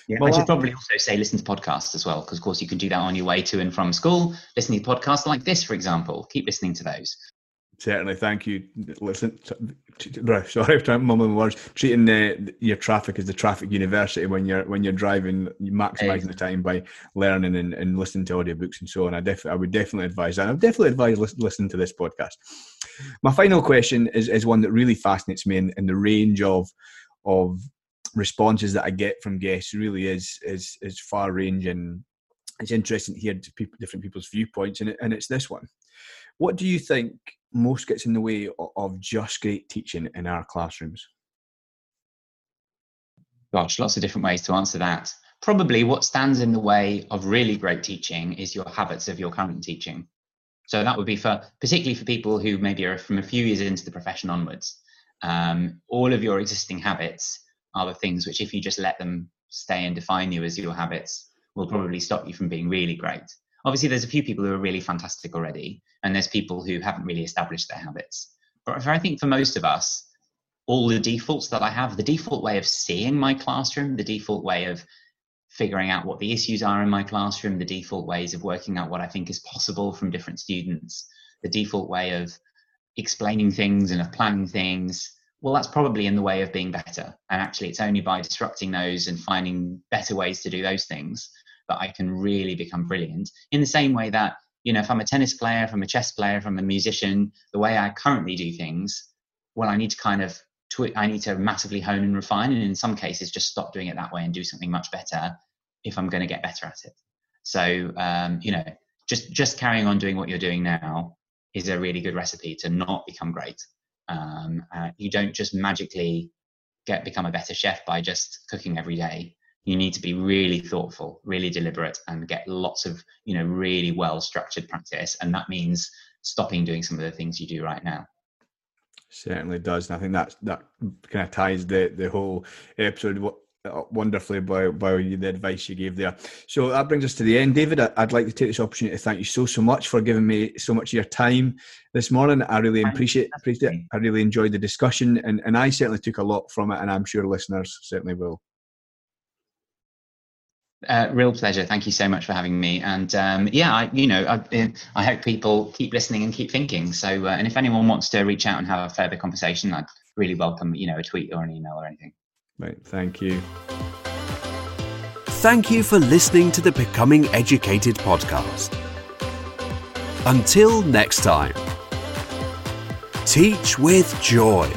Yeah, well, I should probably also say listen to podcasts as well, because of course you can do that on your way to and from school. Listening to podcasts like this, for example, keep listening to those. Certainly, thank you. Listen, sorry, <laughs> I'm mumbling words. Treating the, your traffic as the traffic university when you're when you're driving, maximising the time by learning and, and listening to audiobooks and so on. I definitely, I would definitely advise that. I would definitely advise listen, listening to this podcast. My final question is, is one that really fascinates me, and, and the range of of responses that I get from guests really is is is far ranging. It's interesting to hear different people's viewpoints, and it, and it's this one. What do you think most gets in the way of just great teaching in our classrooms? Gosh, lots of different ways to answer that. Probably what stands in the way of really great teaching is your habits of your current teaching. So that would be for particularly for people who maybe are from a few years into the profession onwards. Um, all of your existing habits are the things which, if you just let them stay and define you as your habits, will probably stop you from being really great obviously there's a few people who are really fantastic already and there's people who haven't really established their habits. But i think for most of us all the defaults that i have the default way of seeing my classroom the default way of figuring out what the issues are in my classroom the default ways of working out what i think is possible from different students the default way of explaining things and of planning things well that's probably in the way of being better. And actually it's only by disrupting those and finding better ways to do those things that I can really become brilliant. In the same way that, you know, if I'm a tennis player, if I'm a chess player, if I'm a musician, the way I currently do things, well, I need to kind of twi- I need to massively hone and refine, and in some cases, just stop doing it that way and do something much better if I'm going to get better at it. So, um, you know, just just carrying on doing what you're doing now is a really good recipe to not become great. Um, uh, you don't just magically get become a better chef by just cooking every day you need to be really thoughtful really deliberate and get lots of you know really well structured practice and that means stopping doing some of the things you do right now certainly does and i think that that kind of ties the the whole episode wonderfully by, by the advice you gave there. So that brings us to the end. David, I'd like to take this opportunity to thank you so, so much for giving me so much of your time this morning. I really appreciate, appreciate it. I really enjoyed the discussion and, and I certainly took a lot from it and I'm sure listeners certainly will. Uh, real pleasure. Thank you so much for having me. And um, yeah, I, you know, I, I, hope people keep listening and keep thinking. So, uh, and if anyone wants to reach out and have a further conversation, I'd really welcome, you know, a tweet or an email or anything. Right. Thank you. Thank you for listening to the Becoming Educated podcast. Until next time, teach with joy.